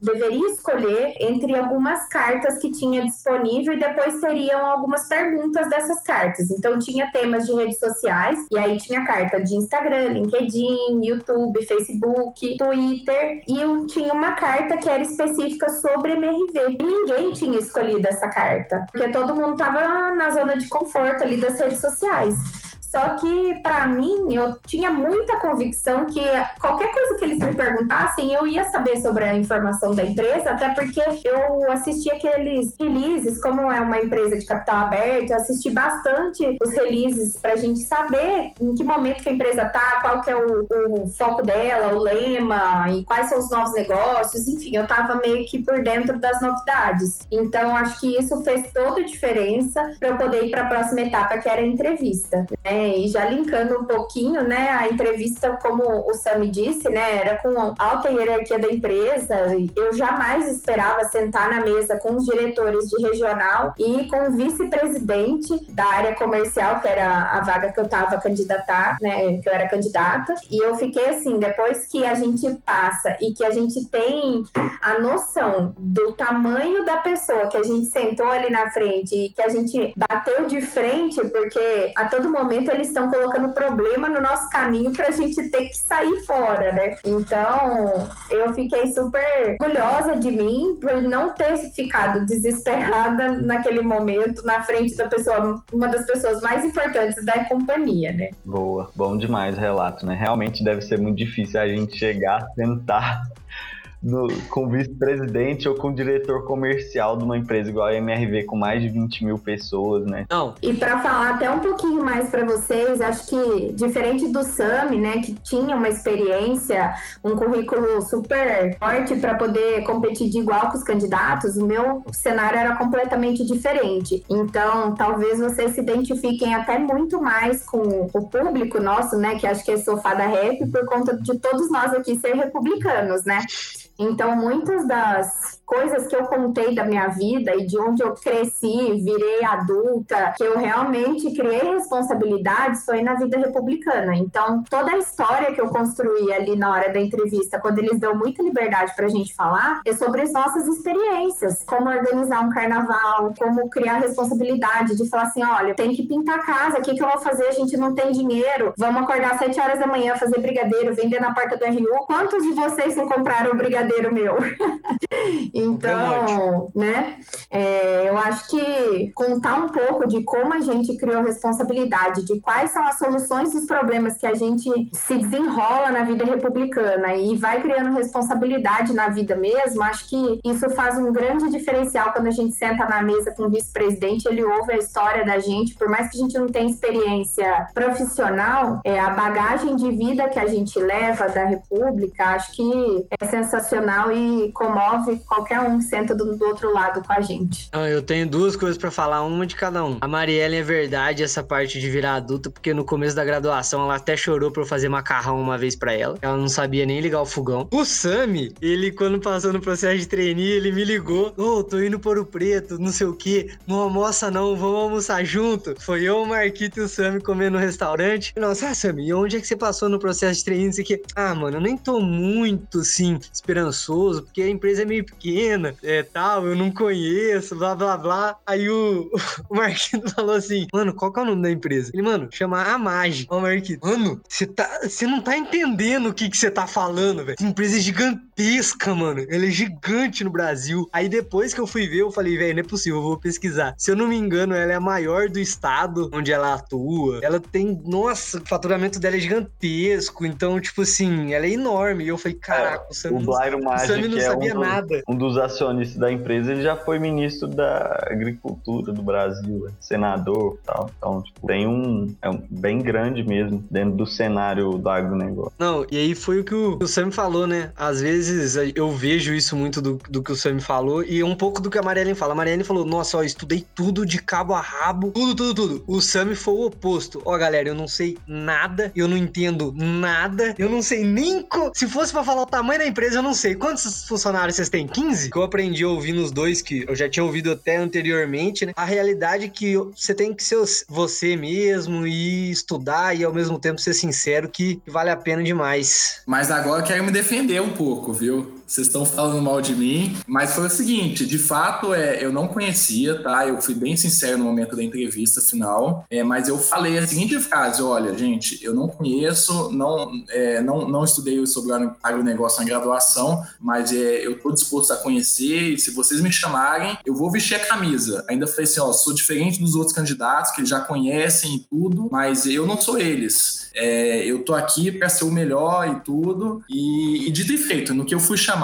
[SPEAKER 2] deveria escolher entre algumas cartas que tinha disponível e depois teriam algumas perguntas dessas cartas. Então tinha temas de redes sociais e aí tinha carta de Instagram, LinkedIn, YouTube, Facebook, Twitter e eu tinha uma carta que era específica sobre MRV. E ninguém tinha escolhido essa carta, porque todo mundo estava na zona de conforto ali das redes sociais. Só que, para mim, eu tinha muita convicção que qualquer coisa que eles me perguntassem, eu ia saber sobre a informação da empresa, até porque eu assisti aqueles releases, como é uma empresa de capital aberto, eu assisti bastante os releases para a gente saber em que momento que a empresa tá, qual que é o, o, foco dela, o lema, e quais são os novos negócios, enfim, eu estava meio que por dentro das novidades. Então, acho que isso fez toda a diferença para eu poder ir para a próxima etapa, que era a entrevista. Né? E já linkando um pouquinho, né, a entrevista, como o Sami disse, né, era com alta hierarquia da empresa. Eu jamais esperava sentar na mesa com os diretores de regional e com o vice-presidente da área comercial, que era a vaga que eu estava candidatar, né, que eu era candidata. E eu fiquei assim, depois que a gente passa e que a gente tem a noção do tamanho da pessoa que a gente sentou ali na frente e que a gente bateu de frente, porque a todo momento momento eles estão colocando problema no nosso caminho para a gente ter que sair fora, né? Então, eu fiquei super orgulhosa de mim por não ter ficado desesperada naquele momento na frente da pessoa, uma das pessoas mais importantes da companhia, né?
[SPEAKER 5] Boa, bom demais o relato, né? Realmente deve ser muito difícil a gente chegar, tentar no, com vice-presidente ou com diretor comercial de uma empresa igual a MRV, com mais de 20 mil pessoas, né?
[SPEAKER 2] Não. E para falar até um pouquinho mais para vocês, acho que diferente do SAMI, né, que tinha uma experiência, um currículo super forte para poder competir de igual com os candidatos, o meu cenário era completamente diferente. Então, talvez vocês se identifiquem até muito mais com o público nosso, né, que acho que é sofá da rap, por conta de todos nós aqui ser republicanos, né? Então, muitas das coisas que eu contei da minha vida e de onde eu cresci, virei adulta, que eu realmente criei responsabilidades, foi na vida republicana. Então, toda a história que eu construí ali na hora da entrevista, quando eles dão muita liberdade pra gente falar, é sobre as nossas experiências, como organizar um carnaval, como criar responsabilidade de falar assim, olha, tem que pintar a casa, o que, que eu vou fazer? A gente não tem dinheiro, vamos acordar às 7 horas da manhã, fazer brigadeiro, vender na porta do RU. Quantos de vocês não compraram brigadeiro brigadeiro meu. então, né? É, eu acho que contar um pouco de como a gente criou responsabilidade, de quais são as soluções dos problemas que a gente se desenrola na vida republicana e vai criando responsabilidade na vida mesmo, acho que isso faz um grande diferencial quando a gente senta na mesa com o vice-presidente, ele ouve a história da gente, por mais que a gente não tenha experiência profissional, é, a bagagem de vida que a gente leva da República, acho que é sensacional e comove qualquer um que senta do, do outro lado com a gente.
[SPEAKER 4] Não, eu tenho duas coisas para falar, uma de cada um. A Marielle é verdade essa parte de virar adulta, porque no começo da graduação ela até chorou pra eu fazer macarrão uma vez para ela. Ela não sabia nem ligar o fogão. O Sami, ele quando passou no processo de trainee, ele me ligou. Ô, oh, tô indo por o preto, não sei o que. Não almoça não, vamos almoçar junto. Foi eu, o Marquito e o Sami comer no restaurante. Nossa, ah, Sami, e onde é que você passou no processo de trainee? Não sei o que. Ah, mano, eu nem tô muito, sim, esperando esperançoso, porque a empresa é meio pequena, é tal, eu não conheço, blá blá blá. Aí o, o Marquinhos falou assim: Mano, qual que é o nome da empresa? Ele, mano, chama Amage. Ó, o Marquinhos, mano, você tá, você não tá entendendo o que você tá falando, velho. Empresa é gigantesca, mano. Ela é gigante no Brasil. Aí depois que eu fui ver, eu falei, velho, não é possível, eu vou pesquisar. Se eu não me engano, ela é a maior do estado onde ela atua. Ela tem, nossa, o faturamento dela é gigantesco. Então, tipo assim, ela é enorme. E eu falei, caraca,
[SPEAKER 5] é, o Blairo Magic
[SPEAKER 4] não
[SPEAKER 5] é
[SPEAKER 4] sabia
[SPEAKER 5] um,
[SPEAKER 4] nada.
[SPEAKER 5] um dos acionistas da empresa, ele já foi ministro da Agricultura do Brasil, é senador tal. Então, tipo, tem um. É um bem grande mesmo dentro do cenário do agronegócio.
[SPEAKER 4] Não, e aí foi o que o, o Sam falou, né? Às vezes eu vejo isso muito do, do que o Sam falou e um pouco do que a Marielle fala. A Marielle falou: Nossa, ó, estudei tudo de cabo a rabo, tudo, tudo, tudo. O Sam foi o oposto. Ó, galera, eu não sei nada, eu não entendo nada, eu não sei nem. Co... Se fosse para falar o tamanho da empresa, eu não sei. Quantos funcionários vocês têm? 15? Que eu aprendi ouvindo os dois, que eu já tinha ouvido até anteriormente, né? A realidade é que você tem que ser você mesmo e estudar e ao mesmo tempo ser sincero que vale a pena demais.
[SPEAKER 3] Mas agora eu quero me defender um pouco, viu? Vocês estão falando mal de mim, mas foi o seguinte, de fato, é, eu não conhecia, tá? Eu fui bem sincero no momento da entrevista final, é, mas eu falei a seguinte frase, olha, gente, eu não conheço, não, é, não, não estudei sobre agronegócio na graduação, mas é, eu estou disposto a conhecer e se vocês me chamarem, eu vou vestir a camisa. Ainda falei assim, ó, sou diferente dos outros candidatos que já conhecem e tudo, mas eu não sou eles. É, eu tô aqui para ser o melhor e tudo. E, e dito e feito, no que eu fui chamado,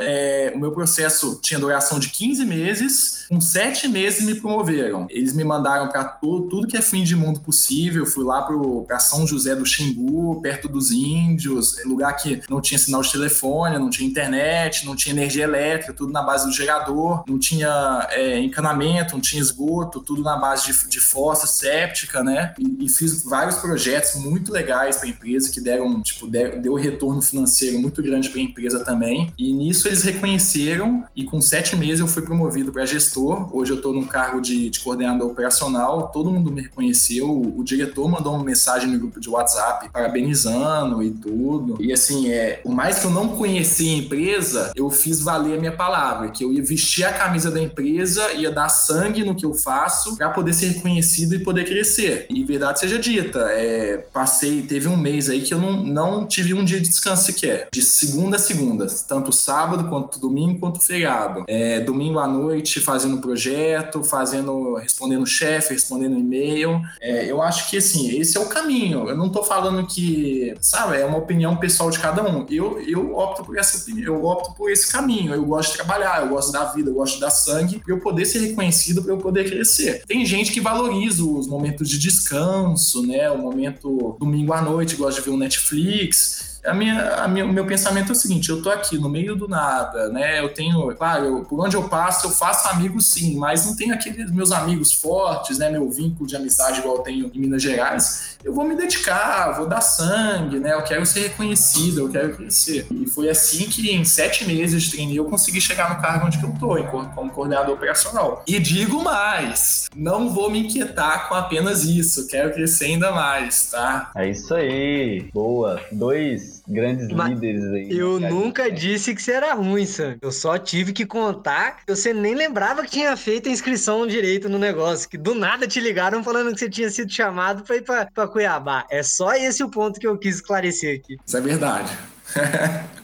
[SPEAKER 3] é, o meu processo tinha duração de 15 meses. Com sete meses me promoveram. Eles me mandaram para tudo, que é fim de mundo possível. Fui lá para São José do Xingu, perto dos índios, lugar que não tinha sinal de telefone, não tinha internet, não tinha energia elétrica, tudo na base do gerador, não tinha é, encanamento, não tinha esgoto, tudo na base de, de fossa séptica, né? E, e fiz vários projetos muito legais para a empresa que deram, tipo, deu retorno financeiro muito grande para a empresa também. E nisso eles reconheceram e com sete meses eu fui promovido para gestor. Hoje eu estou num cargo de, de, coordenador operacional. Todo mundo me reconheceu. O, o, diretor mandou uma mensagem no grupo de WhatsApp parabenizando e tudo. E assim, é, por mais que eu não conhecia a empresa, eu fiz valer a minha palavra, que eu ia vestir a camisa da empresa, ia dar sangue no que eu faço para poder ser reconhecido e poder crescer. E verdade seja dita, é, passei, teve um mês aí que eu não, não tive um dia de descanso sequer. De segunda a segunda, tanto sábado quanto domingo quanto feriado. É, domingo à noite fazendo projeto, fazendo, respondendo chefe, respondendo e-mail. É, eu acho que assim, esse é o caminho. Eu não tô falando que, sabe, é uma opinião pessoal de cada um. Eu, eu opto por essa opinião, eu opto por esse caminho. Eu gosto de trabalhar, eu gosto da vida, eu gosto de dar sangue para eu poder ser reconhecido, para eu poder crescer. Tem gente que valoriza os momentos de descanso, né? O momento domingo à noite, gosto de ver um Netflix a minha, a minha, o meu pensamento é o seguinte: eu tô aqui no meio do nada, né? Eu tenho, claro, eu, por onde eu passo, eu faço amigos sim, mas não tenho aqueles meus amigos fortes, né? Meu vínculo de amizade igual eu tenho em Minas Gerais. Eu vou me dedicar, vou dar sangue, né? Eu quero ser reconhecido, eu quero crescer. E foi assim que em sete meses de treino eu consegui chegar no cargo onde eu tô, como coordenador operacional. E digo mais: não vou me inquietar com apenas isso, quero crescer ainda mais, tá?
[SPEAKER 5] É isso aí, boa. Dois grandes Mas líderes aí.
[SPEAKER 4] Eu nunca disse que você era ruim, Sam. Eu só tive que contar que você nem lembrava que tinha feito a inscrição direito no negócio, que do nada te ligaram falando que você tinha sido chamado para ir para Cuiabá. É só esse o ponto que eu quis esclarecer aqui.
[SPEAKER 3] Isso é verdade.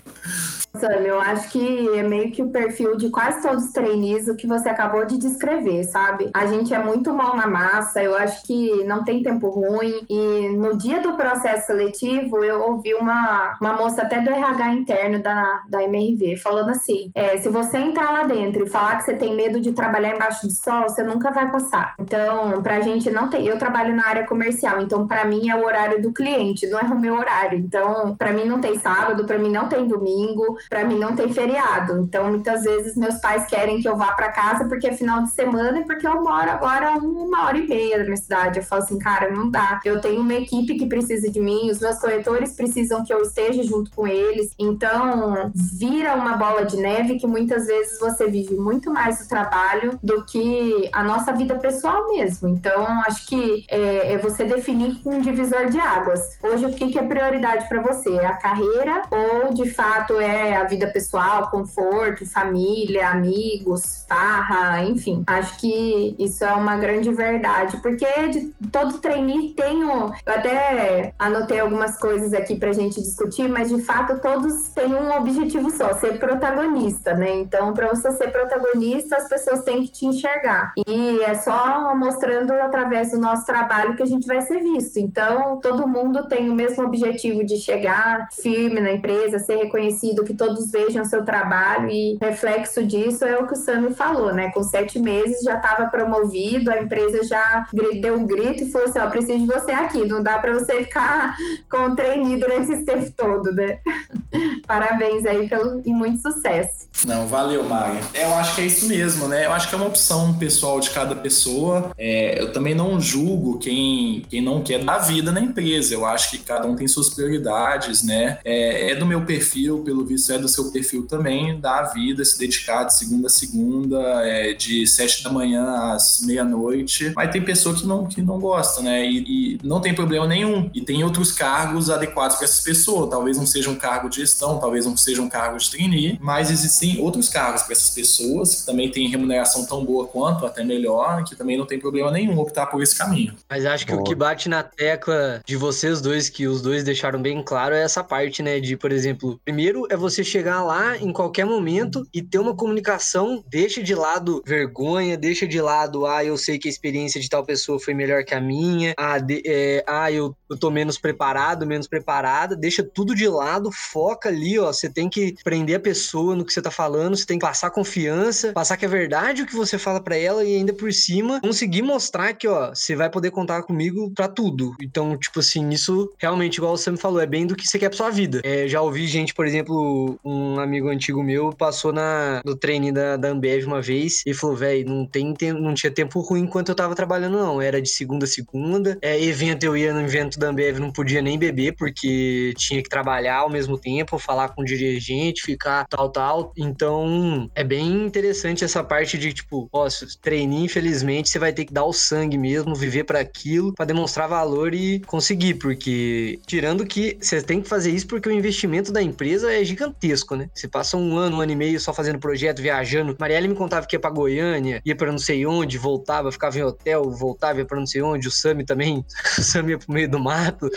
[SPEAKER 2] Sam, eu acho que é meio que o perfil de quase todos os trainees o que você acabou de descrever, sabe? A gente é muito mal na massa, eu acho que não tem tempo ruim. E no dia do processo seletivo, eu ouvi uma, uma moça até do RH interno da, da MRV falando assim: é, se você entrar lá dentro e falar que você tem medo de trabalhar embaixo do sol, você nunca vai passar. Então, pra gente não tem. Eu trabalho na área comercial, então para mim é o horário do cliente, não é o meu horário. Então, para mim não tem sábado, para mim não tem domingo para mim não tem feriado. Então, muitas vezes meus pais querem que eu vá para casa porque é final de semana e porque eu moro agora uma hora e meia da minha cidade. Eu falo assim, cara, não dá. Eu tenho uma equipe que precisa de mim, os meus corretores precisam que eu esteja junto com eles. Então, vira uma bola de neve que muitas vezes você vive muito mais o trabalho do que a nossa vida pessoal mesmo. Então, acho que é, é você definir um divisor de águas. Hoje, o que, que é prioridade para você? É a carreira ou de fato é a vida pessoal, conforto, família, amigos, farra, enfim. Acho que isso é uma grande verdade, porque de todo trainee tem um. Eu até anotei algumas coisas aqui pra gente discutir, mas de fato todos têm um objetivo só, ser protagonista, né? Então, para você ser protagonista, as pessoas têm que te enxergar. E é só mostrando através do nosso trabalho que a gente vai ser visto. Então, todo mundo tem o mesmo objetivo de chegar firme na empresa, ser reconhecido, que todos vejam seu trabalho e reflexo disso é o que o Sami falou, né? Com sete meses já estava promovido, a empresa já deu um grito e falou assim: ó, preciso de você aqui, não dá para você ficar com o trainee durante esse tempo todo, né? Parabéns aí pelo, e muito sucesso.
[SPEAKER 3] Não, valeu, Mari. Eu acho que é isso mesmo, né? Eu acho que é uma opção pessoal de cada pessoa. É, eu também não julgo quem, quem não quer dar vida na empresa. Eu acho que cada um tem suas prioridades, né? É, é do meu perfil, pelo visto é do seu perfil também, dar vida, se dedicar de segunda a segunda, é, de sete da manhã às meia-noite. Mas tem pessoa que não, que não gosta, né? E, e não tem problema nenhum. E tem outros cargos adequados para essa pessoa. Talvez não seja um cargo de gestão, talvez não seja um cargo de trainee, mas existem outros cargos para essas pessoas que também têm remuneração tão boa quanto, até melhor, que também não tem problema nenhum optar por esse caminho.
[SPEAKER 4] Mas acho que boa. o que bate na tecla de vocês dois, que os dois deixaram bem claro, é essa parte, né? De, por exemplo, primeiro é você chegar lá em qualquer momento e ter uma comunicação, deixa de lado vergonha, deixa de lado, ah, eu sei que a experiência de tal pessoa foi melhor que a minha, ah, de, é, ah eu, eu tô menos preparado, menos preparada, deixa tudo de lado, foca ali, ó, você tem que prender a pessoa no que você tá falando, você tem que passar confiança, passar que é verdade o que você fala para ela e ainda por cima conseguir mostrar que, ó, você vai poder contar comigo para tudo. Então, tipo assim, isso realmente, igual você me falou, é bem do que você quer pra sua vida. É, já ouvi gente, por exemplo, um amigo antigo meu passou na, no treino da, da Ambev uma vez e falou, velho, não, tem, não tinha tempo ruim enquanto eu tava trabalhando, não. Era de segunda a segunda. É, evento, eu ia no evento da Ambev, não podia nem beber, porque tinha que trabalhar ao mesmo tempo, falar com o dirigente, ficar tal, tal. Então, é bem interessante essa parte de, tipo, ó, treinar, infelizmente, você vai ter que dar o sangue mesmo, viver para aquilo, para demonstrar valor e conseguir, porque tirando que você tem que fazer isso porque o investimento da empresa é gigantesco, né? Você passa um ano, um ano e meio só fazendo projeto, viajando. Marielle me contava que ia pra Goiânia, ia para não sei onde, voltava, ficava em hotel, voltava, ia pra não sei onde. O Sami também, o Sami ia pro meio do mato.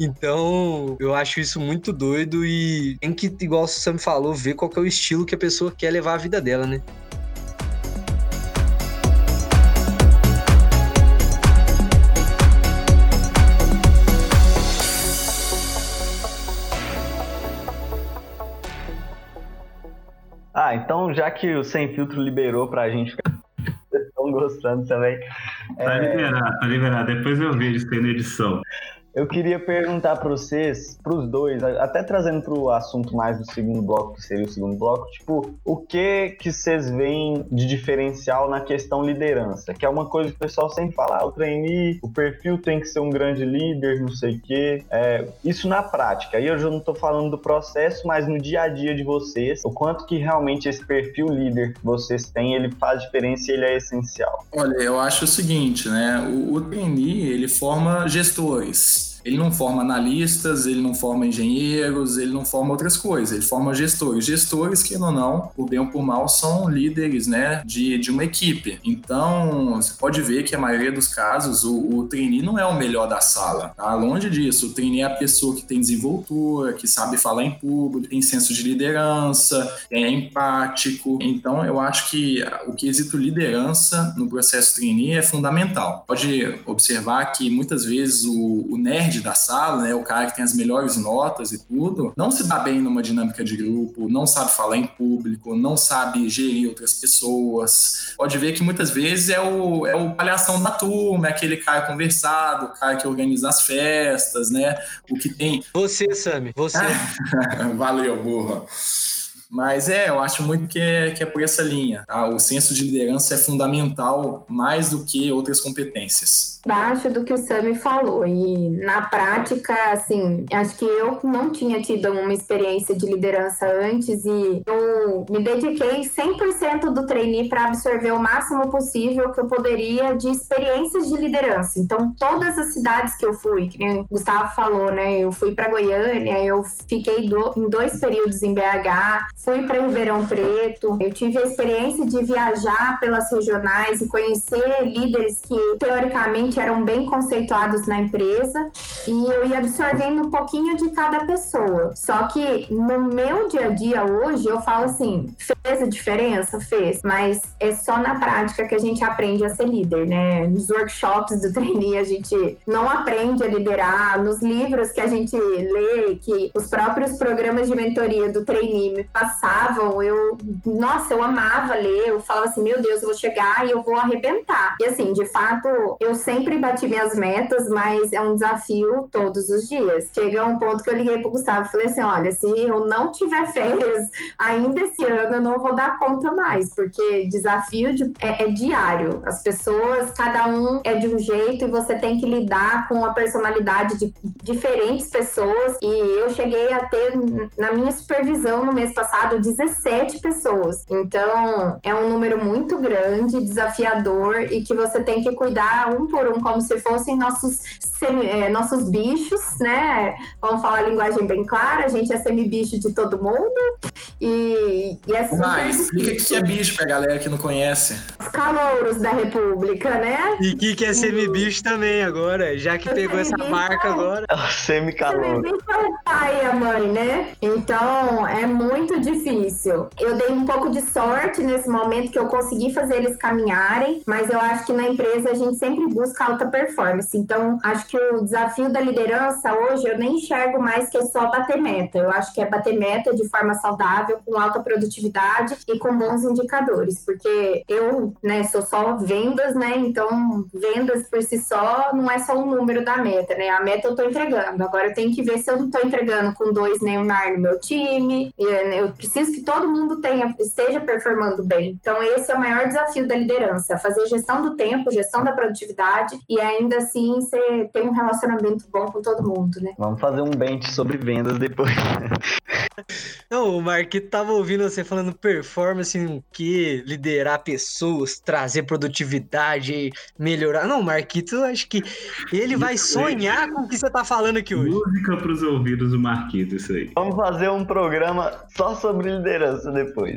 [SPEAKER 4] Então, eu acho isso muito doido e tem que, igual o Sam falou, ver qual é o estilo que a pessoa quer levar a vida dela, né?
[SPEAKER 5] Ah, então já que o Sem Filtro liberou pra gente ficar estão gostando também.
[SPEAKER 1] Tá é... liberado, tá liberado. Depois eu vejo isso aí na edição.
[SPEAKER 5] Eu queria perguntar para vocês, para os dois, até trazendo para o assunto mais do segundo bloco, que seria o segundo bloco, tipo, o que que vocês veem de diferencial na questão liderança? Que é uma coisa que o pessoal sempre fala, ah, o trainee, o perfil tem que ser um grande líder, não sei o quê. É, isso na prática. Aí eu já não estou falando do processo, mas no dia a dia de vocês, o quanto que realmente esse perfil líder que vocês têm, ele faz diferença e ele é essencial.
[SPEAKER 3] Olha, eu acho o seguinte, né? O, o trainee, ele forma gestores. Ele não forma analistas, ele não forma engenheiros, ele não forma outras coisas, ele forma gestores. Gestores que, ou não, por bem ou por mal, são líderes né, de, de uma equipe. Então, você pode ver que a maioria dos casos, o, o trainee não é o melhor da sala. Tá? Longe disso, o trainee é a pessoa que tem desenvoltura, que sabe falar em público, tem senso de liderança, é empático. Então, eu acho que o quesito liderança no processo trainee é fundamental. Pode observar que muitas vezes o, o nerd nerd da sala, né, o cara que tem as melhores notas e tudo, não se dá bem numa dinâmica de grupo, não sabe falar em público, não sabe gerir outras pessoas. Pode ver que muitas vezes é o, é o palhação da turma, é aquele cara conversado, o cara que organiza as festas, né? O que tem.
[SPEAKER 4] Você, Sami, você.
[SPEAKER 3] Valeu, burra. Mas é, eu acho muito que é, que é por essa linha. Tá? O senso de liderança é fundamental mais do que outras competências.
[SPEAKER 2] Baixo do que o Sami falou. E na prática, assim, acho que eu não tinha tido uma experiência de liderança antes e eu me dediquei 100% do trainee para absorver o máximo possível que eu poderia de experiências de liderança. Então, todas as cidades que eu fui, que o Gustavo falou, né? Eu fui para Goiânia, eu fiquei do, em dois períodos em BH, fui para Ribeirão Preto, eu tive a experiência de viajar pelas regionais e conhecer líderes que teoricamente eram bem conceituados na empresa e eu ia absorvendo um pouquinho de cada pessoa. Só que no meu dia a dia hoje eu falo assim, fez a diferença? Fez, mas é só na prática que a gente aprende a ser líder, né? Nos workshops do trainee a gente não aprende a liderar, nos livros que a gente lê, que os próprios programas de mentoria do trainee me passavam, eu, nossa, eu amava ler, eu falava assim, meu Deus, eu vou chegar e eu vou arrebentar. E assim, de fato, eu sempre bati minhas metas, mas é um desafio todos os dias. Chega um ponto que eu liguei pro Gustavo e falei assim, olha, se eu não tiver férias ainda esse ano, eu não vou dar conta mais, porque desafio de, é, é diário. As pessoas, cada um é de um jeito e você tem que lidar com a personalidade de diferentes pessoas. E eu cheguei a ter, na minha supervisão no mês passado, 17 pessoas. Então, é um número muito grande, desafiador e que você tem que cuidar um por um, como se fossem nossos, semi, é, nossos bichos, né? Vamos falar a linguagem bem clara, a gente é semi-bicho de todo mundo. E, e assim.
[SPEAKER 3] Mas, explica o que é bicho pra galera que não conhece.
[SPEAKER 2] Os calouros da República, né?
[SPEAKER 4] E que, que é semi-bicho também agora, já que pegou essa marca agora.
[SPEAKER 5] Semi-calouro.
[SPEAKER 2] Semi-bicho é o pai e a mãe, né? Então é muito difícil. Eu dei um pouco de sorte nesse momento que eu consegui fazer eles caminharem, mas eu acho que na empresa a gente sempre busca alta performance. Então acho que o desafio da liderança hoje eu nem enxergo mais que é só bater meta. Eu acho que é bater meta de forma saudável, com alta produtividade e com bons indicadores, porque eu, né, sou só vendas, né? Então, vendas por si só não é só o número da meta, né? A meta eu tô entregando. Agora eu tenho que ver se eu não tô entregando com dois Neymar no meu time. Né, eu preciso que todo mundo tenha, esteja performando bem. Então, esse é o maior desafio da liderança: fazer gestão do tempo, gestão da produtividade e ainda assim você ter um relacionamento bom com todo mundo, né?
[SPEAKER 5] Vamos fazer um bench sobre vendas depois.
[SPEAKER 4] Não, o Marquito tava ouvindo você falando performance, o que liderar pessoas, trazer produtividade, melhorar. Não, o Marquito, acho que ele vai sonhar com o que você tá falando aqui hoje.
[SPEAKER 1] Música pros ouvidos do Marquito, isso aí.
[SPEAKER 5] Vamos fazer um programa só sobre liderança depois.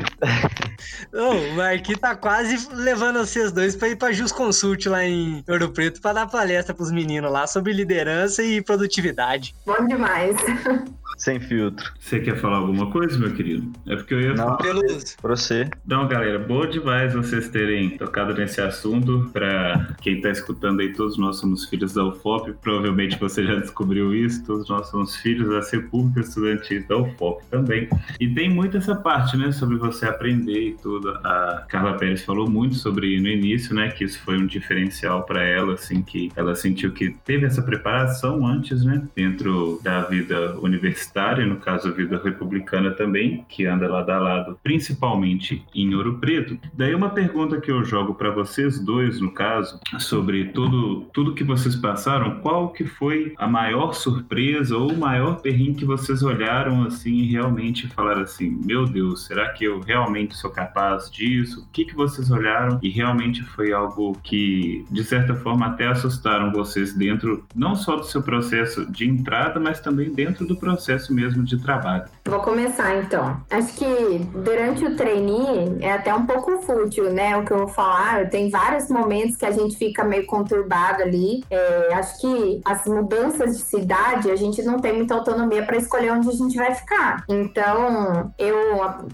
[SPEAKER 4] Não, o Marquito tá quase levando vocês dois pra ir pra Jus Consult lá em Ouro Preto pra dar palestra pros meninos lá sobre liderança e produtividade.
[SPEAKER 2] Bom demais.
[SPEAKER 5] Sem filtro.
[SPEAKER 1] Você quer falar alguma coisa, meu querido? É porque eu ia
[SPEAKER 5] Não,
[SPEAKER 1] falar.
[SPEAKER 4] Pelos...
[SPEAKER 5] pra você.
[SPEAKER 1] Então, galera, boa demais vocês terem tocado nesse assunto. Para quem tá escutando aí, todos nós somos filhos da UFOP. Provavelmente você já descobriu isso. Todos nós somos filhos da República Estudantil da UFOP também. E tem muito essa parte, né, sobre você aprender e tudo. A Carla Pérez falou muito sobre no início, né, que isso foi um diferencial para ela, assim, que ela sentiu que teve essa preparação antes, né, dentro da vida universitária, no caso vida republicana também, que anda lado a lado, principalmente em Ouro Preto. Daí uma pergunta que eu jogo para vocês dois, no caso, sobre tudo, tudo que vocês passaram, qual que foi a maior surpresa ou o maior perrengue que vocês olharam assim e realmente falaram assim, meu Deus, será que eu realmente sou capaz disso? O que que vocês olharam e realmente foi algo que, de certa forma, até assustaram vocês dentro, não só do seu processo de entrada, mas também dentro do processo mesmo de trabalho?
[SPEAKER 2] Vou começar então. Acho que durante o trainee é até um pouco fútil, né? O que eu vou falar. Tem vários momentos que a gente fica meio conturbado ali. É, acho que as mudanças de cidade a gente não tem muita autonomia para escolher onde a gente vai ficar. Então, eu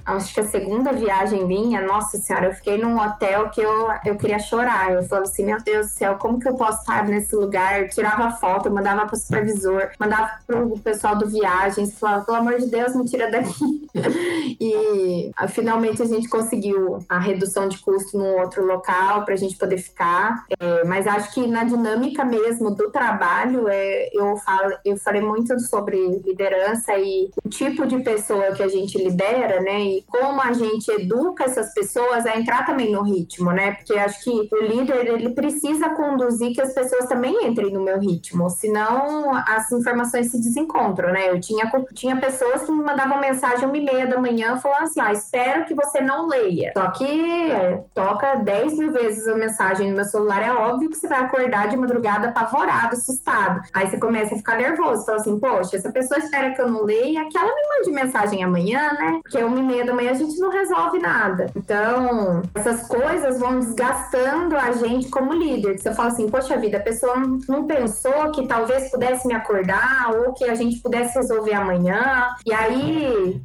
[SPEAKER 2] acho que a segunda viagem minha, nossa senhora, eu fiquei num hotel que eu, eu queria chorar. Eu falava assim, meu Deus do céu, como que eu posso estar nesse lugar? Eu tirava foto, mandava pro supervisor, mandava pro pessoal do viagens, falava, pelo amor de Deus, me tira daqui. e ah, finalmente a gente conseguiu a redução de custo num outro local para a gente poder ficar. É, mas acho que na dinâmica mesmo do trabalho, é, eu, falo, eu falei muito sobre liderança e o tipo de pessoa que a gente lidera, né? E como a gente educa essas pessoas a entrar também no ritmo, né? Porque acho que o líder ele precisa conduzir que as pessoas também entrem no meu ritmo, senão as informações se desencontram, né? Eu tinha, tinha pessoas que mandava uma mensagem uma e meia da manhã falando assim: ó, espero que você não leia. Só que é, toca 10 mil vezes a mensagem no meu celular, é óbvio que você vai acordar de madrugada apavorado, assustado. Aí você começa a ficar nervoso, fala assim: poxa, essa pessoa espera que eu não leia, que ela me mande mensagem amanhã, né? Porque uma e meia da manhã a gente não resolve nada. Então, essas coisas vão desgastando a gente como líder. Você fala assim: poxa vida, a pessoa não pensou que talvez pudesse me acordar ou que a gente pudesse resolver amanhã. E aí,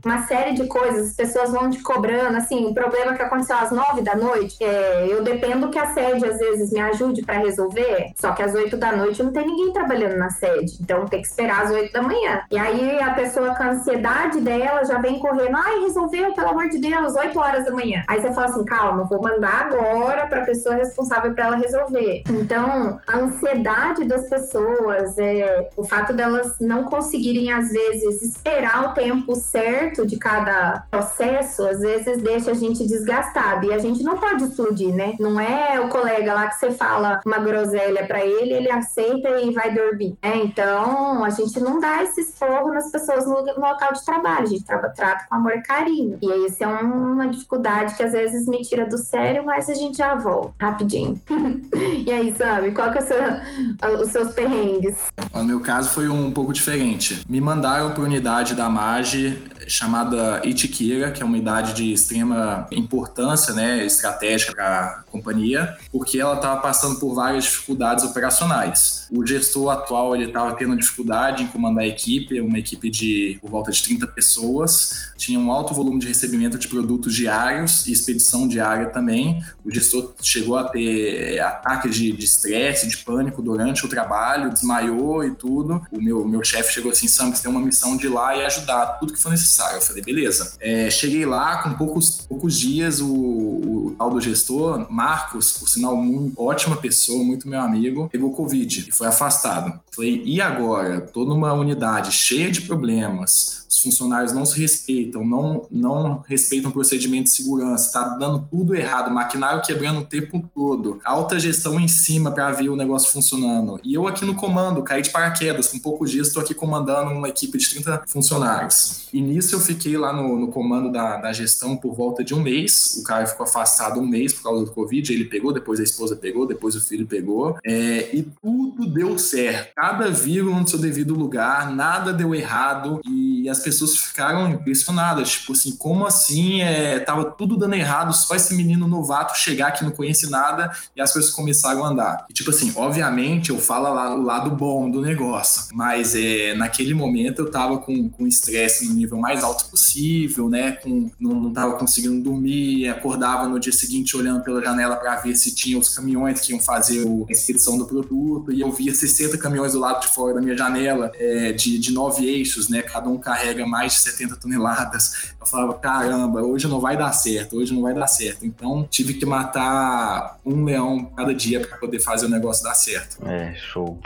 [SPEAKER 2] uma série de coisas, as pessoas vão te cobrando. Assim, o problema que aconteceu às nove da noite, é, eu dependo que a sede às vezes me ajude para resolver, só que às oito da noite não tem ninguém trabalhando na sede. Então tem que esperar às oito da manhã. E aí a pessoa com a ansiedade dela já vem correndo, ai, resolveu, pelo amor de Deus, oito horas da manhã. Aí você fala assim, calma, vou mandar agora para a pessoa responsável para ela resolver. Então, a ansiedade das pessoas, é, o fato delas não conseguirem, às vezes, esperar o tempo certo de cada processo, às vezes deixa a gente desgastado. E a gente não pode explodir, né? Não é o colega lá que você fala uma groselha para ele, ele aceita e vai dormir. É, então, a gente não dá esse esporro nas pessoas no, no local de trabalho. A gente trata, trata com amor e carinho. E isso é uma dificuldade que às vezes me tira do sério, mas a gente já volta rapidinho. e aí, sabe, qual que é seu, os seus perrengues?
[SPEAKER 3] No meu caso foi um pouco diferente. Me mandaram para unidade da MAGE chamada Itiquira, que é uma unidade de extrema importância, né, estratégica para a companhia, porque ela estava passando por várias dificuldades operacionais. O gestor atual ele estava tendo dificuldade em comandar a equipe, uma equipe de por volta de 30 pessoas, tinha um alto volume de recebimento de produtos diários e expedição diária também. O gestor chegou a ter ataques de estresse, de, de, pânico durante o trabalho, desmaiou e tudo. O meu, meu chefe chegou assim, Sam, você tem uma missão de ir lá e ajudar tudo que for necessário. Eu falei, beleza. É, cheguei lá, com poucos, poucos dias, o, o tal do gestor, Marcos, por sinal, muito, ótima pessoa, muito meu amigo, pegou Covid e foi afastado. Falei, e agora? Tô numa unidade cheia de problemas, os funcionários não se respeitam, não, não respeitam o procedimento de segurança, está dando tudo errado, maquinário quebrando o tempo todo, alta gestão em cima para ver o negócio funcionando. E eu aqui no comando, caí de paraquedas, com poucos dias estou aqui comandando uma equipe de 30 funcionários. E nisso eu fiquei lá no, no comando da, da gestão por volta de um mês, o cara ficou afastado um mês por causa do Covid, ele pegou, depois a esposa pegou, depois o filho pegou, é, e tudo deu certo. Cada vírgula no seu devido lugar, nada deu errado, e as pessoas ficaram impressionadas, tipo assim, como assim? É, tava tudo dando errado, só esse menino novato chegar que não conhece nada e as coisas começaram a andar. E tipo assim, obviamente eu falo lá o lado bom do negócio, mas é, naquele momento eu tava com estresse no nível mais alto possível, né? Com, não, não tava conseguindo dormir, acordava no dia seguinte olhando pela janela para ver se tinha os caminhões que iam fazer a expedição do produto, e eu via 60 caminhões do lado de fora da minha janela, é, de, de nove eixos, né? Cada um carrega mais de 70 toneladas. Eu falava, caramba, hoje não vai dar certo, hoje não vai dar certo. Então tive que matar um leão cada dia para poder fazer o negócio dar certo.
[SPEAKER 5] É, show.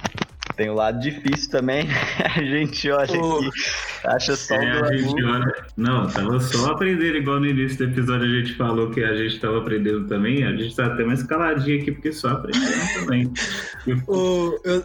[SPEAKER 5] Tem o lado difícil também. a gente olha oh. aqui, acha só é,
[SPEAKER 1] a gente olha... Não, tava só aprendendo, igual no início do episódio a gente falou que a gente tava aprendendo também. A gente tá até mais caladinho aqui, porque só aprendendo também.
[SPEAKER 4] oh, eu,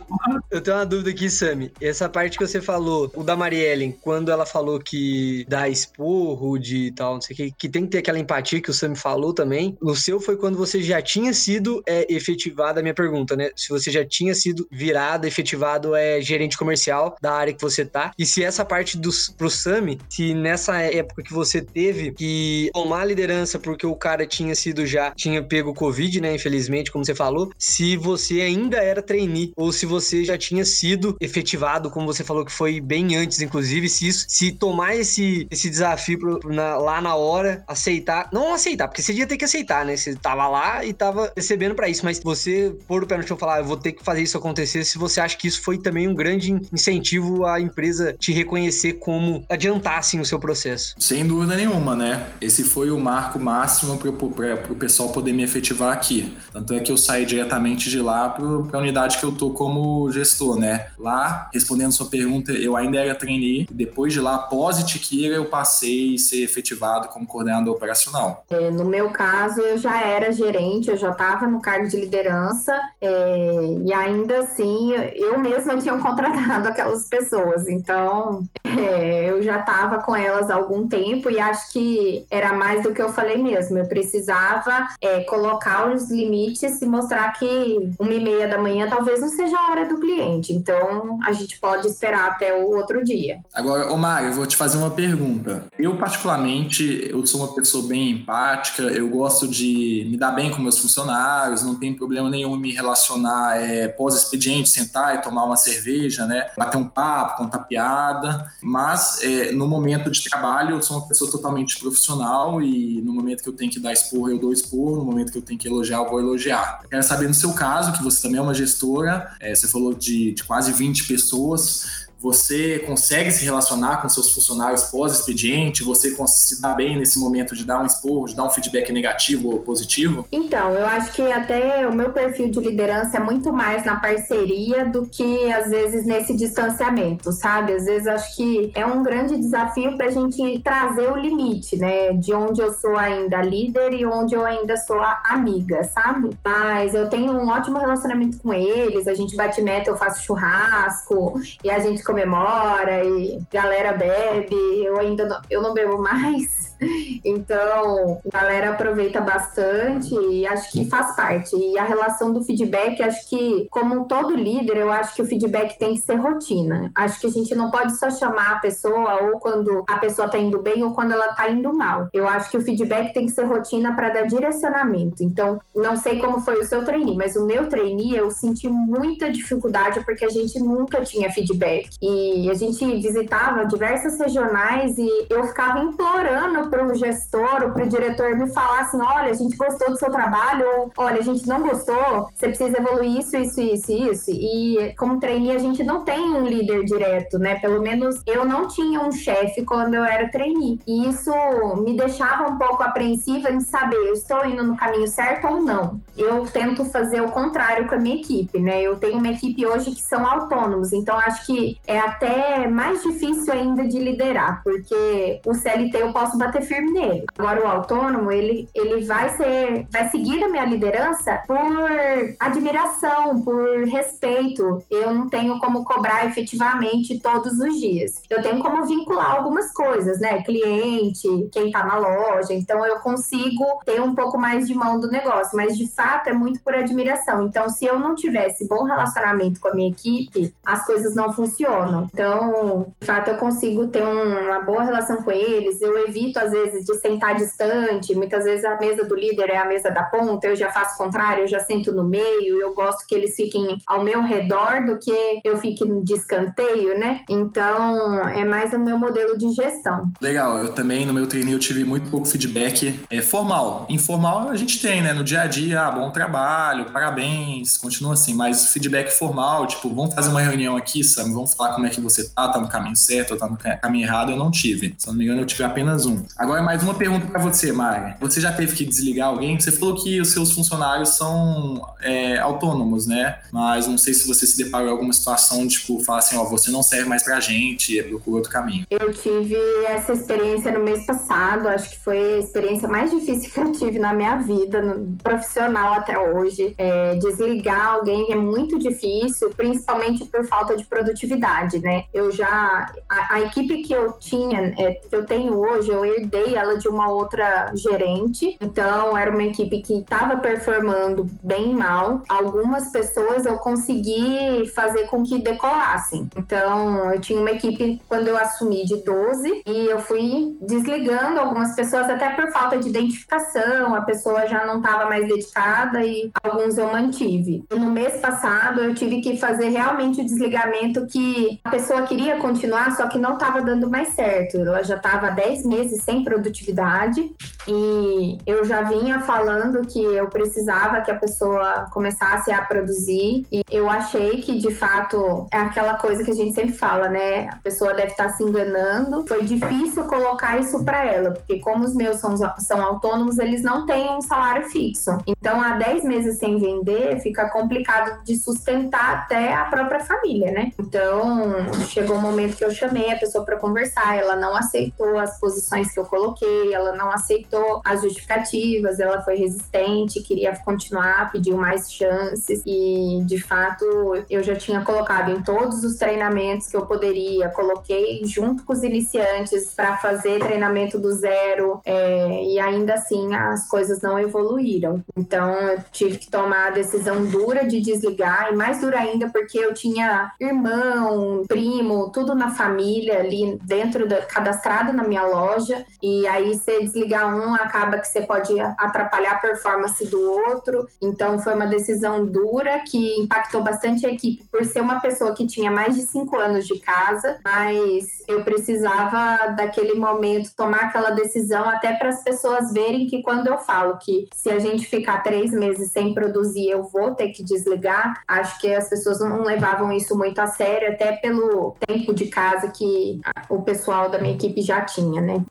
[SPEAKER 4] eu, tenho uma dúvida aqui, Sami. Essa parte que você falou, o da Mariellen, quando ela falou que dá esporro de tal, não sei o que, que tem que ter aquela empatia que o Sami falou também. No seu foi quando você já tinha sido é, efetivada a minha pergunta, né? Se você já tinha sido virada efetivada efetivado é gerente comercial da área que você tá. E se essa parte do, pro Sami, se nessa época que você teve que tomar a liderança porque o cara tinha sido já, tinha pego Covid, né? Infelizmente, como você falou, se você ainda era trainee ou se você já tinha sido efetivado, como você falou que foi bem antes, inclusive, se isso, se tomar esse, esse desafio pro, na, lá na hora, aceitar, não aceitar, porque você ia ter que aceitar, né? Você tava lá e tava recebendo para isso, mas você pôr o pé no chão e falar, ah, eu vou ter que fazer isso acontecer, se você acha que isso foi também um grande incentivo à empresa te reconhecer como adiantassem o seu processo.
[SPEAKER 3] Sem dúvida nenhuma, né? Esse foi o marco máximo para o pessoal poder me efetivar aqui. Tanto é que eu saí diretamente de lá para a unidade que eu tô como gestor, né? Lá, respondendo sua pergunta, eu ainda era trainee. Depois de lá, após Itiquira, eu passei a ser efetivado como coordenador operacional.
[SPEAKER 2] É, no meu caso, eu já era gerente, eu já estava no cargo de liderança é, e ainda assim, eu mesma tinha contratado aquelas pessoas. Então, é, eu já estava com elas há algum tempo e acho que era mais do que eu falei mesmo. Eu precisava é, colocar os limites e mostrar que uma e meia da manhã talvez não seja a hora do cliente. Então, a gente pode esperar até o outro dia.
[SPEAKER 3] Agora, Omar, eu vou te fazer uma pergunta. Eu, particularmente, eu sou uma pessoa bem empática, eu gosto de me dar bem com meus funcionários, não tem problema nenhum em me relacionar é, pós-expediente, sentar e tomar uma cerveja, né? Bater um papo, contar piada. Mas, é, no momento de trabalho, eu sou uma pessoa totalmente profissional e no momento que eu tenho que dar expor, eu dou expor, no momento que eu tenho que elogiar, eu vou elogiar. Eu quero saber, no seu caso, que você também é uma gestora, é, você falou de, de quase 20 pessoas, você consegue se relacionar com seus funcionários pós-expediente? Você se dá bem nesse momento de dar um esporro, de dar um feedback negativo ou positivo?
[SPEAKER 2] Então, eu acho que até o meu perfil de liderança é muito mais na parceria do que às vezes nesse distanciamento, sabe? Às vezes acho que é um grande desafio para a gente trazer o limite, né? De onde eu sou ainda líder e onde eu ainda sou amiga, sabe? Mas eu tenho um ótimo relacionamento com eles, a gente bate meta, eu faço churrasco e a gente comemora e galera bebe. Eu ainda não, eu não bebo mais. Então, a galera aproveita bastante e acho que faz parte. E a relação do feedback, acho que, como todo líder, eu acho que o feedback tem que ser rotina. Acho que a gente não pode só chamar a pessoa ou quando a pessoa tá indo bem ou quando ela tá indo mal. Eu acho que o feedback tem que ser rotina para dar direcionamento. Então, não sei como foi o seu trainee, mas o meu trainee eu senti muita dificuldade porque a gente nunca tinha feedback. E a gente visitava diversas regionais e eu ficava implorando para o gestor ou para o diretor me falar assim: olha, a gente gostou do seu trabalho, ou olha, a gente não gostou, você precisa evoluir isso, isso, isso, isso. E como trainee, a gente não tem um líder direto, né? Pelo menos eu não tinha um chefe quando eu era trainee. E isso me deixava um pouco apreensiva em saber, eu estou indo no caminho certo ou não. Eu tento fazer o contrário com a minha equipe, né? Eu tenho uma equipe hoje que são autônomos, então acho que é até mais difícil ainda de liderar, porque o CLT eu posso bater firme nele. Agora o autônomo, ele, ele vai ser, vai seguir a minha liderança por admiração, por respeito. Eu não tenho como cobrar efetivamente todos os dias. Eu tenho como vincular algumas coisas, né? Cliente, quem tá na loja. Então eu consigo ter um pouco mais de mão do negócio, mas de fato é muito por admiração. Então, se eu não tivesse bom relacionamento com a minha equipe, as coisas não funcionam. Então, de fato, eu consigo ter uma boa relação com eles, eu evito às vezes de sentar distante, muitas vezes a mesa do líder é a mesa da ponta, eu já faço o contrário, eu já sento no meio, eu gosto que eles fiquem ao meu redor do que eu fique de escanteio, né? Então, é mais o meu modelo de gestão.
[SPEAKER 3] Legal, eu também no meu treino eu tive muito pouco feedback é, formal. Informal a gente tem, né? No dia a dia, ah, bom trabalho, parabéns, continua assim, mas feedback formal, tipo, vamos fazer uma reunião aqui, Sam, vamos falar como é que você tá, tá no caminho certo tá no caminho errado, eu não tive. Se não me engano, eu tive apenas um. Agora, mais uma pergunta para você, Mari. Você já teve que desligar alguém? Você falou que os seus funcionários são é, autônomos, né? Mas não sei se você se deparou em alguma situação, tipo, falar assim, ó, você não serve mais pra gente, procura outro caminho.
[SPEAKER 2] Eu tive essa experiência no mês passado, acho que foi a experiência mais difícil que eu tive na minha vida, no profissional até hoje. É, desligar alguém é muito difícil, principalmente por falta de produtividade, né? Eu já. A, a equipe que eu tinha, é, que eu tenho hoje, eu herdei ela de uma outra gerente. Então, era uma equipe que estava performando bem mal. Algumas pessoas eu consegui fazer com que decolassem. Então, eu tinha uma equipe quando eu assumi de 12 e eu fui desligando algumas pessoas até por falta de identificação. A pessoa já não estava mais dedicada e alguns eu mantive. No mês passado, eu tive que fazer realmente o desligamento que a pessoa queria continuar, só que não estava dando mais certo. Ela já estava 10 meses sem produtividade e eu já vinha falando que eu precisava que a pessoa começasse a produzir e eu achei que de fato é aquela coisa que a gente sempre fala, né? A pessoa deve estar se enganando. Foi difícil colocar isso para ela, porque como os meus são, são autônomos, eles não têm um salário fixo. Então, há 10 meses sem vender, fica complicado de sustentar até a própria família, né? Então, chegou um momento que eu chamei a pessoa para conversar, ela não aceitou as posições que eu eu coloquei, ela não aceitou as justificativas, ela foi resistente, queria continuar, pediu mais chances e de fato eu já tinha colocado em todos os treinamentos que eu poderia, coloquei junto com os iniciantes para fazer treinamento do zero é, e ainda assim as coisas não evoluíram. Então eu tive que tomar a decisão dura de desligar e mais dura ainda porque eu tinha irmão, primo, tudo na família ali dentro da, cadastrado na minha loja e aí você desligar um acaba que você pode atrapalhar a performance do outro. Então foi uma decisão dura que impactou bastante a equipe por ser uma pessoa que tinha mais de cinco anos de casa, mas eu precisava daquele momento tomar aquela decisão até para as pessoas verem que quando eu falo que se a gente ficar três meses sem produzir eu vou ter que desligar, acho que as pessoas não levavam isso muito a sério, até pelo tempo de casa que o pessoal da minha equipe já tinha, né?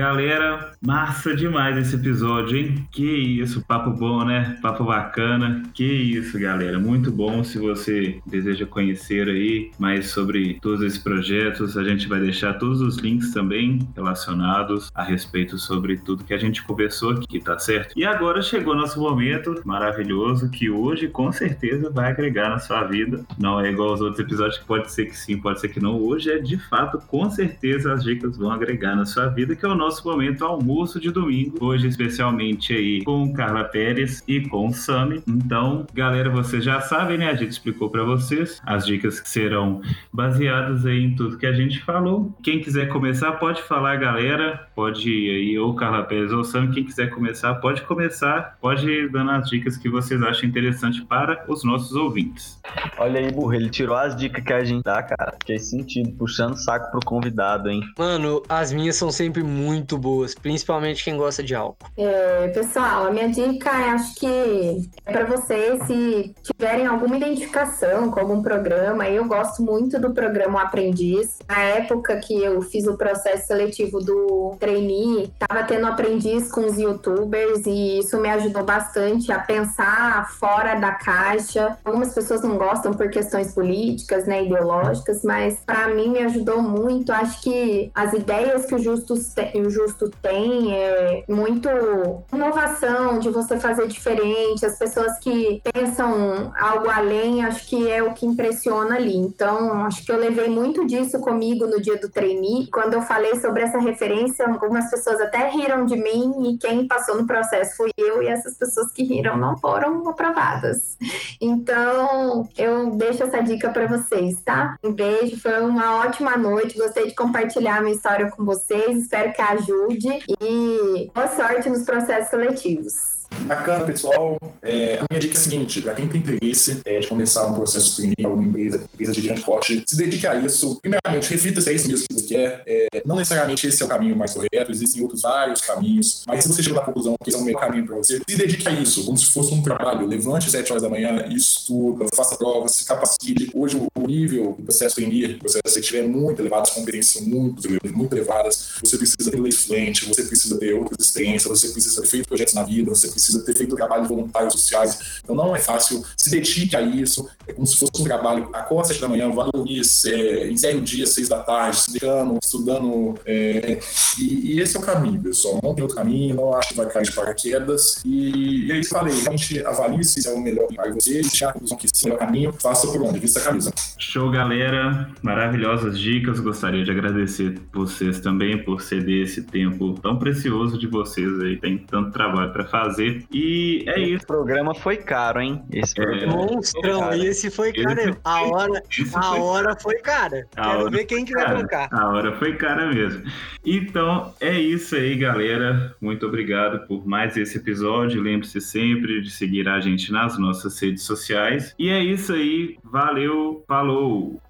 [SPEAKER 1] Galera, massa demais esse episódio, hein? Que isso, papo bom, né? Papo bacana. Que isso, galera. Muito bom. Se você deseja conhecer aí mais sobre todos esses projetos, a gente vai deixar todos os links também relacionados a respeito sobre tudo que a gente conversou aqui, tá certo? E agora chegou nosso momento maravilhoso que hoje com certeza vai agregar na sua vida. Não é igual aos outros episódios que pode ser que sim, pode ser que não. Hoje é de fato, com certeza as dicas vão agregar na sua vida, que é o nosso momento almoço de domingo, hoje especialmente aí com Carla Pérez e com Sami. Então, galera, vocês já sabem, né? A gente explicou para vocês as dicas que serão baseadas aí em tudo que a gente falou. Quem quiser começar, pode falar, galera. Pode ir aí, ou Carla Pérez ou Sami, quem quiser começar, pode começar. Pode ir dando as dicas que vocês acham interessante para os nossos ouvintes.
[SPEAKER 5] Olha aí, burro, ele tirou as dicas que a gente dá, cara. Fiquei sentido, puxando saco pro convidado, hein?
[SPEAKER 4] Mano, as minhas são sempre muito muito boas, principalmente quem gosta de álcool.
[SPEAKER 2] É, pessoal, a minha dica é, acho que é para vocês, se tiverem alguma identificação com algum programa, eu gosto muito do programa Aprendiz. Na época que eu fiz o processo seletivo do trainee, tava tendo aprendiz com os youtubers e isso me ajudou bastante a pensar fora da caixa. Algumas pessoas não gostam por questões políticas, né, ideológicas, mas para mim me ajudou muito. Acho que as ideias que o Justus o Justo tem é muito inovação de você fazer diferente, as pessoas que pensam algo além, acho que é o que impressiona ali. Então, acho que eu levei muito disso comigo no dia do trainee. Quando eu falei sobre essa referência, algumas pessoas até riram de mim e quem passou no processo fui eu e essas pessoas que riram não foram aprovadas. Então, eu deixo essa dica para vocês, tá? Um beijo, foi uma ótima noite, gostei de compartilhar a minha história com vocês, espero que ajude e boa sorte nos processos seletivos.
[SPEAKER 3] Bacana, pessoal. É, a minha dica é a seguinte: para quem tem interesse é, de começar um processo clínico, alguma empresa, empresa de grande porte, se dedique a isso. Primeiramente, reflita se é isso mesmo que você quer. É, não necessariamente esse é o caminho mais correto, existem outros vários caminhos, mas se você chegou à conclusão que esse é o melhor caminho para você, se dedique a isso, como se fosse um trabalho. Levante às 7 horas da manhã, estuda, faça provas, se capacite. Hoje, o nível do processo trainee, o processo seletivo é muito elevado, as competências muito, muito elevadas. Você precisa ter lei fluente, você precisa ter outras experiências, você precisa ter feito projetos na vida, você precisa precisa ter feito trabalhos voluntários sociais. Então não é fácil. Se dedique a isso. É como se fosse um trabalho. Acorde às sete da manhã, valorize, é, encerre o dia às seis da tarde, dedicando, estudando. É, e, e, esse é o caminho, pessoal. Não tem outro caminho, não acho que vai cair de paraquedas. E, e aí, falei, realmente avalie se é o melhor para você, se a conclusão que sim é o caminho, faça por onde, vista a camisa.
[SPEAKER 1] Show, galera. Maravilhosas dicas. Gostaria de agradecer vocês também por ceder esse tempo tão precioso de vocês aí. Tem tanto trabalho para fazer. E é isso.
[SPEAKER 5] Esse programa foi caro, hein?
[SPEAKER 4] Esse é, Monstrão, e esse foi caro. Esse, a hora, a hora foi cara. A Quero hora ver quem que vai bancar.
[SPEAKER 1] A hora foi cara mesmo. Então, é isso aí, galera. Muito obrigado por mais esse episódio. Lembre-se sempre de seguir a gente nas nossas redes sociais. E é isso aí. Valeu, falou!